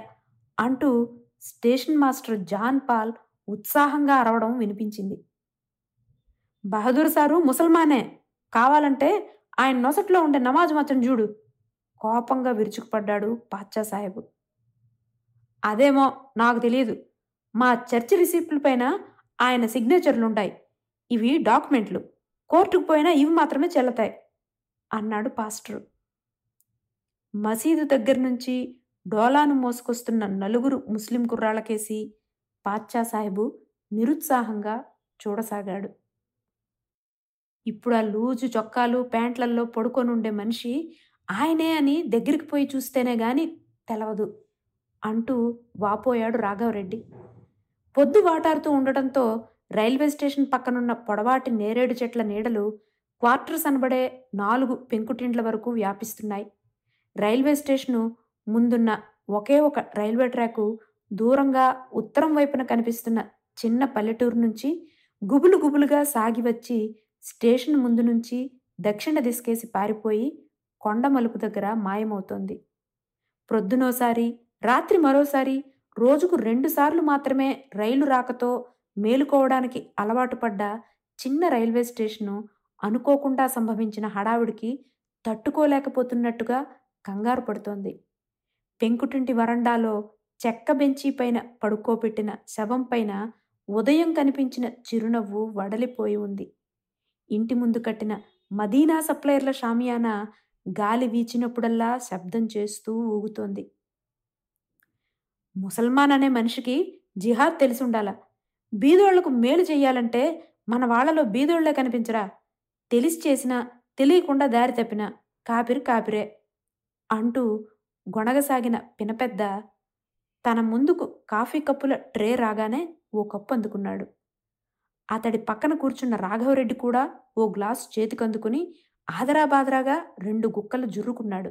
అంటూ స్టేషన్ మాస్టర్ జాన్ పాల్ ఉత్సాహంగా అరవడం వినిపించింది. బహదూర్ సారు ముసల్మానే కావాలంటే ఆయన నొసట్లో ఉండే నమాజ్ మాత్రం చూడు కోపంగా విరుచుకుపడ్డాడు పాచ్చా సాహెబు అదేమో నాకు తెలియదు మా చర్చి రిసిప్ట్ల పైన ఆయన సిగ్నేచర్లుంటాయి ఇవి డాక్యుమెంట్లు కోర్టుకు పోయినా ఇవి మాత్రమే చెల్లతాయి అన్నాడు పాస్టరు. మసీదు దగ్గర నుంచి డోలాను మోసుకొస్తున్న నలుగురు ముస్లిం కుర్రాళ్ళకేసి పాచ్చా సాహెబు నిరుత్సాహంగా చూడసాగాడు. ఇప్పుడు ఆ లూజు చొక్కాలు ప్యాంట్లల్లో పడుకొని ఉండే మనిషి ఆయనే అని దగ్గరికి పోయి చూస్తేనే గాని తెలవదు అంటూ వాపోయాడు రాఘవరెడ్డి. పొద్దు వాటారుతూ ఉండటంతో రైల్వే స్టేషన్ పక్కనున్న పొడవాటి నేరేడు చెట్ల నీడలు క్వార్టర్స్ అనబడే నాలుగు పెంకుటింట్ల వరకు వ్యాపిస్తున్నాయి. రైల్వే స్టేషను ముందున్న ఒకే ఒక రైల్వే ట్రాకు దూరంగా ఉత్తరం వైపున కనిపిస్తున్న చిన్న పల్లెటూరు నుంచి గుబులు గుబులుగా సాగి వచ్చి స్టేషన్ ముందు నుంచి దక్షిణ దిశకేసి పారిపోయి కొండ మలుపు దగ్గర మాయమవుతోంది. ప్రొద్దునోసారి రాత్రి మరోసారి రోజుకు రెండుసార్లు మాత్రమే రైలు రాకతో మేలుకోవడానికి అలవాటు పడ్డ చిన్న రైల్వే స్టేషను అనుకోకుండా సంభవించిన హడావిడికి తట్టుకోలేకపోతున్నట్టుగా కంగారు పడుతోంది. పెంకుటింటి వరండాలో చెక్క బెంచి పైన పడుకోబెట్టిన శవం పైన ఉదయం కనిపించిన చిరునవ్వు వడలిపోయి ఉంది. ఇంటి ముందు కట్టిన మదీనా సప్లయర్ల షామియానా గాలి వీచినప్పుడల్లా శబ్దం చేస్తూ ఊగుతోంది. ముసల్మాన్ అనే మనిషికి జిహాద్ తెలిసి ఉండాల బీదోళ్ళకు మేలు చేయాలంటే మన వాళ్ళలో బీదోళ్ళే కనిపించరా? తెలిసి చేసినా తెలియకుండా దారి తప్పిన కాపిరి కాపిరే. అంటూ గొణగసాగిన పినపెద్ద తన ముందుకు కాఫీ కప్పుల ట్రే రాగానే ఓ కప్పు అందుకున్నాడు. అతడి పక్కన కూర్చున్న రాఘవరెడ్డి కూడా ఓ గ్లాసు చేతికందుకుని ఆదరాబాదరాగా రెండు గుక్కలు జుర్రుకున్నాడు.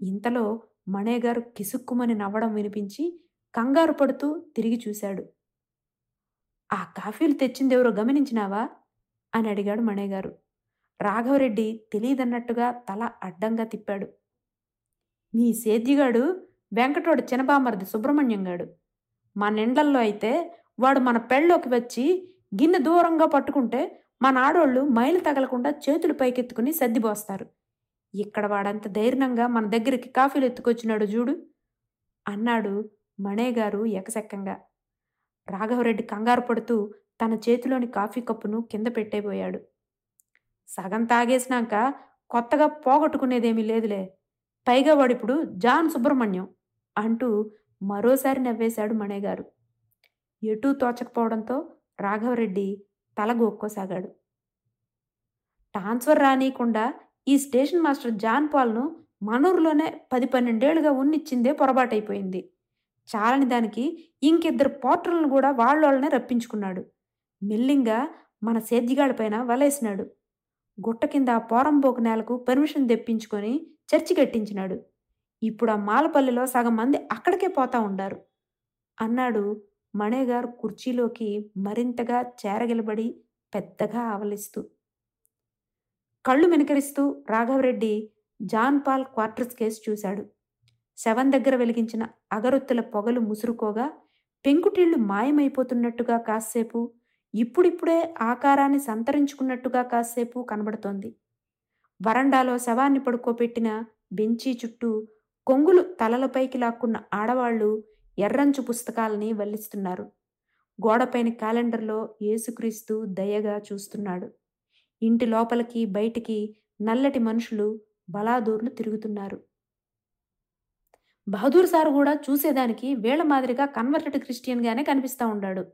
ఇంతలో మణేగారు కిసుక్కుమని నవ్వడం వినిపించి కంగారు పడుతూ తిరిగి చూశాడు. ఆ కాఫీలు తెచ్చిందెవరో గమనించినావా? అని అడిగాడు మణేగారు. రాఘవరెడ్డి తెలియదన్నట్టుగా తల అడ్డంగా తిప్పాడు. మీ సేద్యగాడు వెంకటోడు చినబామర్ది సుబ్రహ్మణ్యం గాడు. మా నిండల్లో అయితే వాడు మన పెళ్ళలోకి వచ్చి గిన్నె దూరంగా పట్టుకుంటే మన ఆడోళ్ళు మైలు తగలకుండా చేతులు పైకెత్తుకుని సర్దిపోస్తారు ఇక్కడ వాడంత ధైర్యంగా మన దగ్గరికి కాఫీలు ఎత్తుకొచ్చినాడు చూడు అన్నాడు మణేగారు ఎకసెక్కంగా. రాఘవరెడ్డి కంగారు పడుతూ తన చేతిలోని కాఫీ కప్పును కింద పెట్టేపోయాడు సగం తాగేసినాక కొత్తగా పోగొట్టుకునేదేమీ లేదులే. పైగా వాడిప్పుడు జాన్ సుబ్రహ్మణ్యం అంటూ మరోసారి నవ్వేశాడు మణేగారు. ఎటూ తోచకపోవడంతో రాఘవరెడ్డి తల గోక్కోసాగాడు. ట్రాన్స్ఫర్ రానియకుండా ఈ స్టేషన్ మాస్టర్ జాన్ పాల్ను మనూరులోనే పది పన్నెండేళ్ళుగా ఉన్నిచ్చిందే పొరపాటైపోయింది. చాలని దానికి ఇంకిద్దరు పోర్టర్లను కూడా వాళ్ళోళ్ళనే రప్పించుకున్నాడు. మెల్లింగా మన సేద్యగాడిపైన వలేసినాడు. గుట్ట కింద ఆ పోరంబోకు నేలకు పర్మిషన్ తెప్పించుకొని చర్చి కట్టించినాడు. ఇప్పుడు ఆ మాలపల్లిలో సగం మంది అక్కడికే పోతా ఉండారు. అన్నాడు మణేగారు కుర్చీలోకి మరింతగా చేరగిలబడి పెద్దగా ఆవలిస్తూ. కళ్ళు మినకరిస్తూ Raghava Reddy John Paul quarters case చూశాడు. శవం దగ్గర వెలిగించిన అగరొత్తుల పొగలు ముసురుకోగా పెంకుటిళ్ళు మాయమైపోతున్నట్టుగా కాసేపు ఇప్పుడిప్పుడే ఆకారాన్ని సంతరించుకున్నట్టుగా కాసేపు కనబడుతోంది. వరండాలో శవాన్ని పడుకోపెట్టిన బెంచీ చుట్టూ కొంగులు తలలపైకి లాక్కున్న ఆడవాళ్ళు ఎర్రంచు పుస్తకాలని వల్లిస్తున్నారు. గోడపైన క్యాలెండర్లో యేసుక్రీస్తు దయగా చూస్తున్నాడు. ఇంటి లోపలికి బయటికి నల్లటి మనుషులు బలాదూర్లు తిరుగుతున్నారు. బహదూర్ సారు కూడా చూసేదానికి వేళ మాదిరిగా కన్వర్టెడ్ క్రిస్టియన్గానే కనిపిస్తూ ఉన్నాడు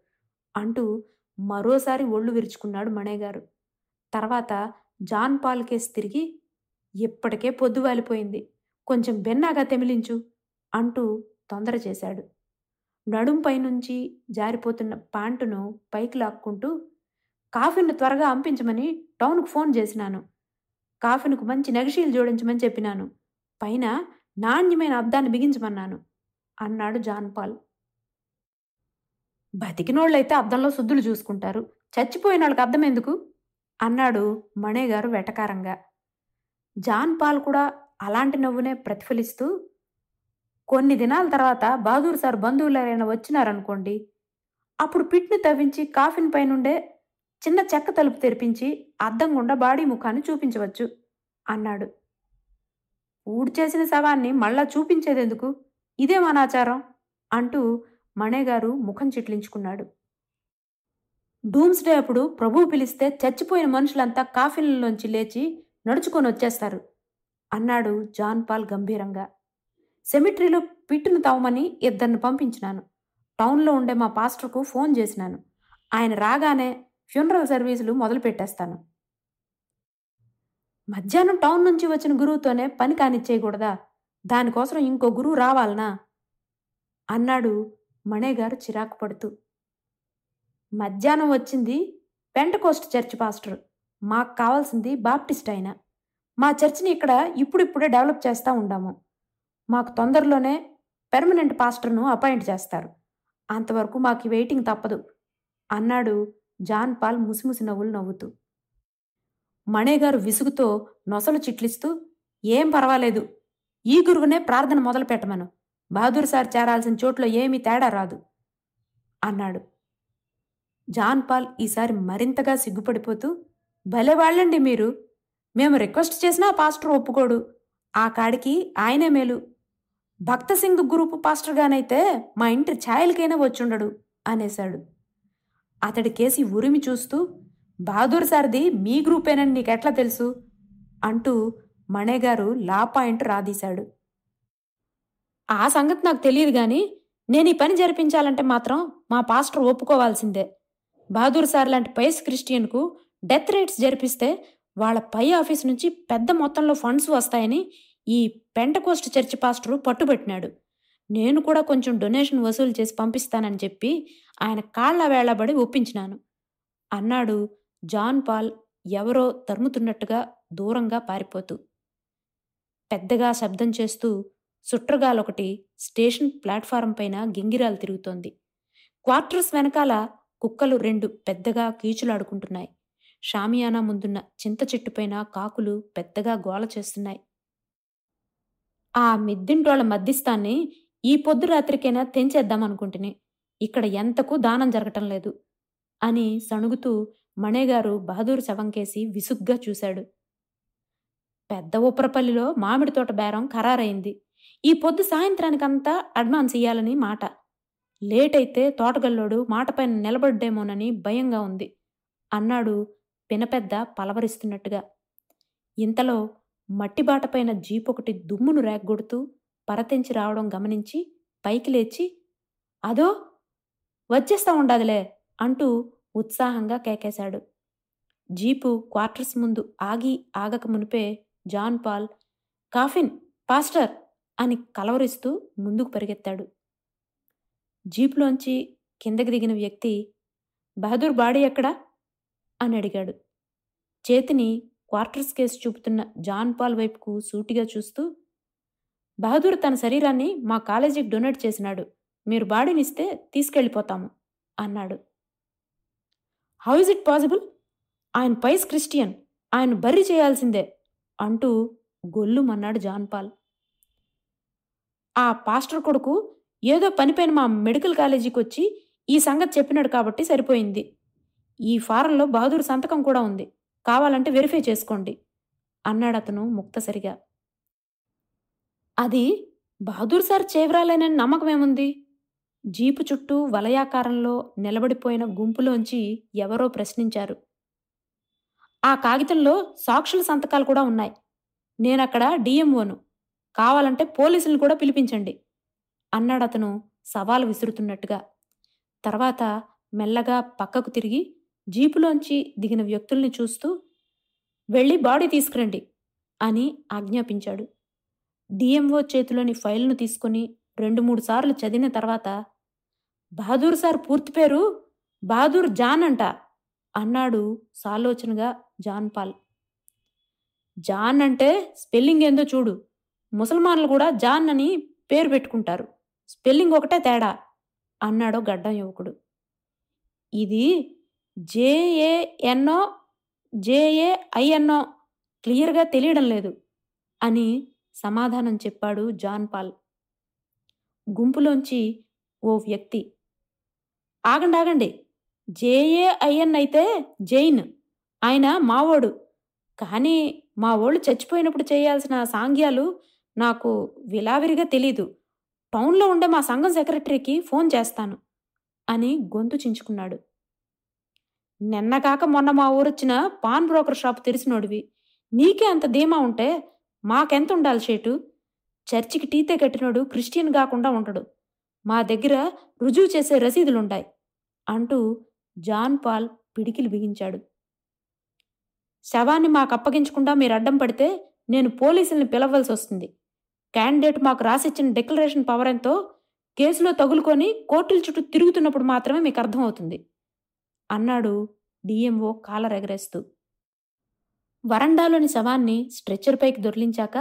అంటూ మరోసారి ఒళ్ళు విరుచుకున్నాడు మణేగారు. తర్వాత జాన్ పాల్ కేసు తిరిగి ఇప్పటికే పొద్దు వాలిపోయింది. కొంచెం బెన్నాగా తెమిలించు అంటూ తొందర చేశాడు. నడుంపై నుంచి జారిపోతున్న ప్యాంటును పైకి లాక్కుంటూ కాఫీని త్వరగా అంపించమని టౌన్కు ఫోన్ చేసినాను. కాఫీనుకు మంచి నగిషీలు జోడించమని చెప్పినాను. పైన నాణ్యమైన అద్దాన్ని బిగించమన్నాను అన్నాడు జాన్ పాల్. బతికినోళ్ళైతే అద్దంలో శుద్ధులు చూసుకుంటారు. చచ్చిపోయిన వాళ్ళకి అర్థం ఎందుకు? అన్నాడు మణిగారు వెటకారంగా. జాన్ పాల్ కూడా అలాంటి నవ్వునే ప్రతిఫలిస్తూ కొన్ని దినాల తర్వాత బహదూర్ సార్ బంధువులు వచ్చినారనుకోండి అప్పుడు పిట్ను తవ్వించి కాఫిన్ పైనుండే చిన్న చెక్క తలుపు తెరిపించి అద్దం గుండా బాడీ ముఖాన్ని చూపించవచ్చు అన్నాడు. ఊడ్ చేసిన శవాన్ని మళ్ళా చూపించేదెందుకు? ఇదే మన ఆచారం అంటూ మణేగారు ముఖం చిట్లించుకున్నాడు. డూమ్స్డే అప్పుడు ప్రభువు పిలిస్తే చచ్చిపోయిన మనుషులంతా కాఫీలలోంచి లేచి నడుచుకొని వచ్చేస్తారు అన్నాడు జాన్ పాల్ గంభీరంగా. సెమిట్రీలో పిట్టును తవ్వమని ఇద్దరిని పంపించినాను. టౌన్లో ఉండే మా పాస్టర్కు ఫోన్ చేసినాను. ఆయన రాగానే ఫ్యూనరల్ సర్వీసులు మొదలు పెట్టేస్తాను మధ్యాహ్నం టౌన్ నుంచి వచ్చిన గురువుతోనే పని కానిచ్చేయకూడదా? దానికోసం ఇంకో గురువు రావాలనా? అన్నాడు మణేగారు చిరాకు పడుతూ. మధ్యాహ్నం వచ్చింది పెంటకోస్ట్ చర్చ్ పాస్టర్ మాకు కావాల్సింది బాప్టిస్ట్ అయిన మా చర్చిని ఇక్కడ ఇప్పుడిప్పుడే డెవలప్ చేస్తూ ఉండాము. మాకు తొందరలోనే పెర్మనెంట్ పాస్టర్ను అపాయింట్ చేస్తారు. అంతవరకు మాకు వెయిటింగ్ తప్పదు అన్నాడు జాన్ పాల్ ముసిముసి నవ్వులు నవ్వుతూ. మణేగారు విసుగుతో నొసలు చిట్లిస్తూ ఏం పర్వాలేదు ఈ గురువునే ప్రార్థన మొదలు పెట్టమను బహదూర్ సార్ చేరాల్సిన చోట్లో ఏమీ తేడా రాదు అన్నాడు. జాన్ పాల్ ఈసారి మరింతగా సిగ్గుపడిపోతూ భలేవాళ్ళండి మీరు. మేము రిక్వెస్ట్ చేసినా పాస్టర్ ఒప్పుకోడు. ఆ కాడికి ఆయనే మేలు. భక్త సింగ్ గ్రూప్ పాస్టర్గానైతే మా ఇంటి ఛాయలకైనా వచ్చుండడు అనేశాడు. అతడి కేసి ఉరిమి చూస్తూ బహదూర్ సార్ది మీ గ్రూపేనని నీకెట్లా తెలుసు? అంటూ మణేగారు లా పాయింట్ రాదీశాడు. ఆ సంగతి నాకు తెలియదు కానీ నేను ఈ పని జరిపించాలంటే మాత్రం మా పాస్టర్ ఒప్పుకోవాల్సిందే. బహదూర్ సార్ లాంటి పైస్ క్రిస్టియన్కు డెత్ రేట్స్ జరిపిస్తే వాళ్ళ పై ఆఫీస్ నుంచి పెద్ద మొత్తంలో ఫండ్స్ వస్తాయని ఈ పెంటకోస్ట్ చర్చి పాస్టరు పట్టుబట్టినాడు. నేను కూడా కొంచెం డొనేషన్ వసూలు చేసి పంపిస్తానని చెప్పి ఆయన కాళ్ళ వేళబడి ఒప్పించినాను. అన్నాడు జాన్ పాల్ ఎవరో తరుముతున్నట్టుగా దూరంగా పారిపోతూ. పెద్దగా శబ్దం చేస్తూ సుట్రగాలొకటి స్టేషన్ ప్లాట్ఫారం పైన గింగిరాలు తిరుగుతోంది. క్వార్టర్స్ వెనకాల కుక్కలు రెండు పెద్దగా కీచులాడుకుంటున్నాయి. షామియానా ముందున్న చింత చెట్టుపైన కాకులు పెద్దగా గోల చేస్తున్నాయి. ఆ మిద్దింటోళ్ళ మధ్యస్థాన్ని ఈ పొద్దు రాత్రికైనా తెంచేద్దామనుకుంటుని ఇక్కడ ఎంతకు దానం జరగటం లేదు అని సణుగుతూ మణేగారు బహదూర్ శవంకేసి విసుగ్గా చూశాడు. పెద్ద ఉప్రపల్లిలో మామిడి తోట బేరం ఖరారైంది ఈ పొద్దు సాయంత్రానికంతా అడ్వాన్స్ ఇయ్యాలని మాట. లేట్ అయితే తోటగల్లోడు మాటపైన నిలబడ్డేమోనని భయంగా ఉంది. అన్నాడు పినపెద్ద పలవరిస్తున్నట్టుగా. ఇంతలో మట్టిబాటపైన జీప్ ఒకటి దుమ్మును రేగ్గొడుతూ పరతించి రావడం గమనించి పైకి లేచి అదో వచ్చేస్తా ఉండాదిలే అంటూ ఉత్సాహంగా కేకేశాడు. జీపు క్వార్టర్స్ ముందు ఆగి ఆగక మునిపే జాన్ పాల్ కాఫిన్ పాస్టర్ అని కలవరిస్తూ ముందుకు పరిగెత్తాడు. జీప్లోంచి కిందకి దిగిన వ్యక్తి బహదూర్ బాడీ ఎక్కడా? అని అడిగాడు. చేతిని క్వార్టర్స్ కేసు చూపుతున్న జాన్ పాల్ వైపుకు సూటిగా చూస్తూ బహదూర్ తన శరీరాన్ని మా కాలేజీకి డొనేట్ చేసినాడు. మీరు బాడీనిస్తే తీసుకెళ్ళిపోతాము అన్నాడు. How is it possible? ఆయన పైస్ క్రిస్టియన్. ఆయన బర్రి చేయాల్సిందే అంటూ గొల్లుమన్నాడు జాన్ పాల్. ఆ పాస్టర్ కొడుకు ఏదో పనిపైన మా మెడికల్ కాలేజీకి వచ్చి ఈ సంగతి చెప్పినాడు కాబట్టి సరిపోయింది. ఈ ఫారంలో బహదూర్ సంతకం కూడా ఉంది. కావాలంటే వెరిఫై చేసుకోండి. అన్నాడు అతను ముక్తసరిగా. అది బహదూర్ సార్ చేవరాలేనని నమ్మకమేముంది జీపు చుట్టూ వలయాకారంలో నిలబడిపోయిన గుంపులోంచి ఎవరో ప్రశ్నించారు. ఆ కాగితంలో సాక్షుల సంతకాలు కూడా ఉన్నాయి. నేనక్కడ డిఎంఓను కావాలంటే పోలీసులను కూడా పిలిపించండి. అన్నాడు అతను సవాలు విసురుతున్నట్టుగా. తర్వాత మెల్లగా పక్కకు తిరిగి జీపులోంచి దిగిన వ్యక్తుల్ని చూస్తూ వెళ్ళి బాడీ తీసుకురండి అని ఆజ్ఞాపించాడు. డిఎంఓ చేతిలోని ఫైల్ను తీసుకొని రెండు మూడు సార్లు చదివిన తర్వాత బహదూర్ సార్ పూర్తి పేరు? బహదూర్ జాన్ అంట అన్నాడు సాలోచనగా జాన్ పాల్. జాన్ అంటే స్పెల్లింగ్ ఏందో చూడు. ముసల్మాన్లు కూడా జాన్ అని పేరు పెట్టుకుంటారు. స్పెల్లింగ్ ఒకటే తేడా అన్నాడో గడ్డం యువకుడు. ఇది జేఏఎన్ఓ జేఏఐఎన్ఓ క్లియర్గా తెలియడం లేదు అని సమాధానం చెప్పాడు జాన్ పాల్. గుంపులోంచి ఓ వ్యక్తి ఆగండి ఆగండి జేఏఐఎన్ అయితే జైన్ ఆయన మావోడు కానీ మా వాళ్ళు చచ్చిపోయినప్పుడు చేయాల్సిన సాంగ్యాలు నాకు విలావిరిగా తెలీదు టౌన్లో ఉండే మా సంఘం సెక్రటరీకి ఫోన్ చేస్తాను అని గొంతు చించుకున్నాడు. నిన్న కాక మొన్న మా ఊరొచ్చిన పాన్ బ్రోకర్ షాప్ తెరిచినోడివి నీకే అంత ధీమా ఉంటే మాకెంత ఉండాలి షేటు చర్చికి టీతే కట్టినోడు క్రిస్టియన్ కాకుండా ఉండడు. మా దగ్గర రుజువు చేసే రసీదులుంటాయి అంటూ జాన్ పాల్ పిడికిలు బిగించాడు. శవాన్ని మాకు అప్పగించకుండా మీరు అడ్డం పడితే నేను పోలీసుల్ని పిలవలసి వస్తుంది క్యాండిడేట్ మాకు రాసిచ్చిన డిక్లరేషన్ పవర్ ఎంతో కేసులో తగులుకొని కోర్టుల చుట్టూ తిరుగుతున్నప్పుడు మాత్రమే మీకు అర్థమవుతుంది. అన్నాడు డిఎంఓ కాలర్ ఎగరేస్తూ వరండాలోని శవాన్ని స్ట్రెచ్చర్ పైకి దొర్లించాక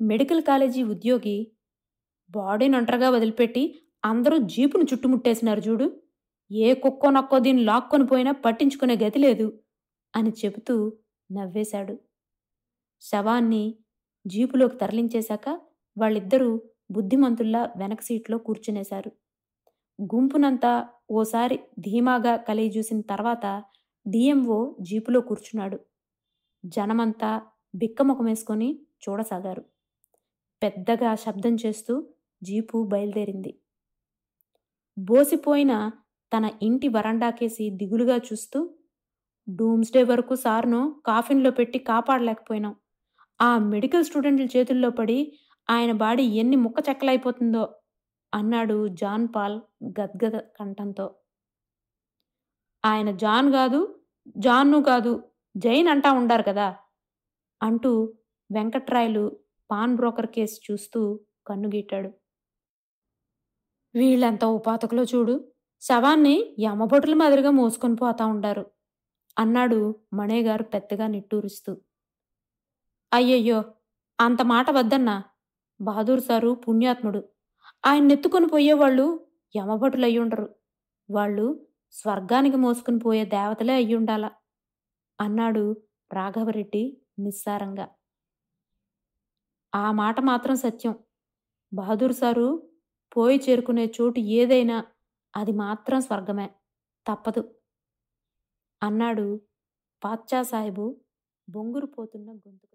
మెడికల్ కాలేజీ ఉద్యోగి బాడీని ఒంటరిగా వదిలిపెట్టి అందరూ జీపును చుట్టుముట్టేసినారు చూడు. ఏ కుక్కో నక్కో దీన్ని లాక్కొని పోయినా పట్టించుకునే గతి లేదు అని చెబుతూ నవ్వేశాడు. శవాన్ని జీపులోకి తరలించేశాక వాళ్ళిద్దరూ బుద్ధిమంతుల్లా వెనక సీట్లో కూర్చునేశారు. గుంపునంతా ఓసారి ధీమాగా కలిగి చూసిన తర్వాత డిఎంఓ జీపులో కూర్చున్నాడు. జనమంతా బిక్కముఖమేసుకొని చూడసాగారు. పెద్దగా శబ్దం చేస్తూ జీపు బయలుదేరింది. బోసిపోయిన తన ఇంటి వరండాకేసి దిగులుగా చూస్తూ డూమ్స్డే వరకు సార్ను కాఫిన్లో పెట్టి కాపాడలేకపోయినాం. ఆ మెడికల్ స్టూడెంట్ల చేతుల్లో పడి ఆయన బాడీ ఎన్ని ముక్క చెక్కలైపోతుందో అన్నాడు జాన్ పాల్ గద్గద కంఠంతో. ఆయన జాన్ కాదు జాన్ను కాదు జైన్ అంటా ఉండారు కదా? అంటూ వెంకట్రాయలు పాన్ బ్రోకర్ కేసు చూస్తూ కన్నుగీటాడు. వీళ్ళంత ఉపాతకులో చూడు శవాన్ని యమబొట్టుల మాదిరిగా మోసుకొని పోతా ఉండారు అన్నాడు మణేగారు పెద్దగా నిట్టూరుస్తూ. అయ్యయ్యో అంత మాట వద్దన్నా బహదూర్ సారు పుణ్యాత్ముడు. ఆయన నెత్తుకొని పోయేవాళ్ళు యమభటులు అయ్యుండరు. వాళ్ళు స్వర్గానికి మోసుకుని పోయే దేవతలే అయ్యుండాల అన్నాడు రాఘవరెడ్డి నిస్సారంగా. ఆ మాట మాత్రం సత్యం. బహదూర్ సారు పోయి చేరుకునే చోటు ఏదైనా అది మాత్రం స్వర్గమే. తప్పదు. అన్నాడు పాచ్చా సాహెబు బొంగురు పోతున్న గొంతుకు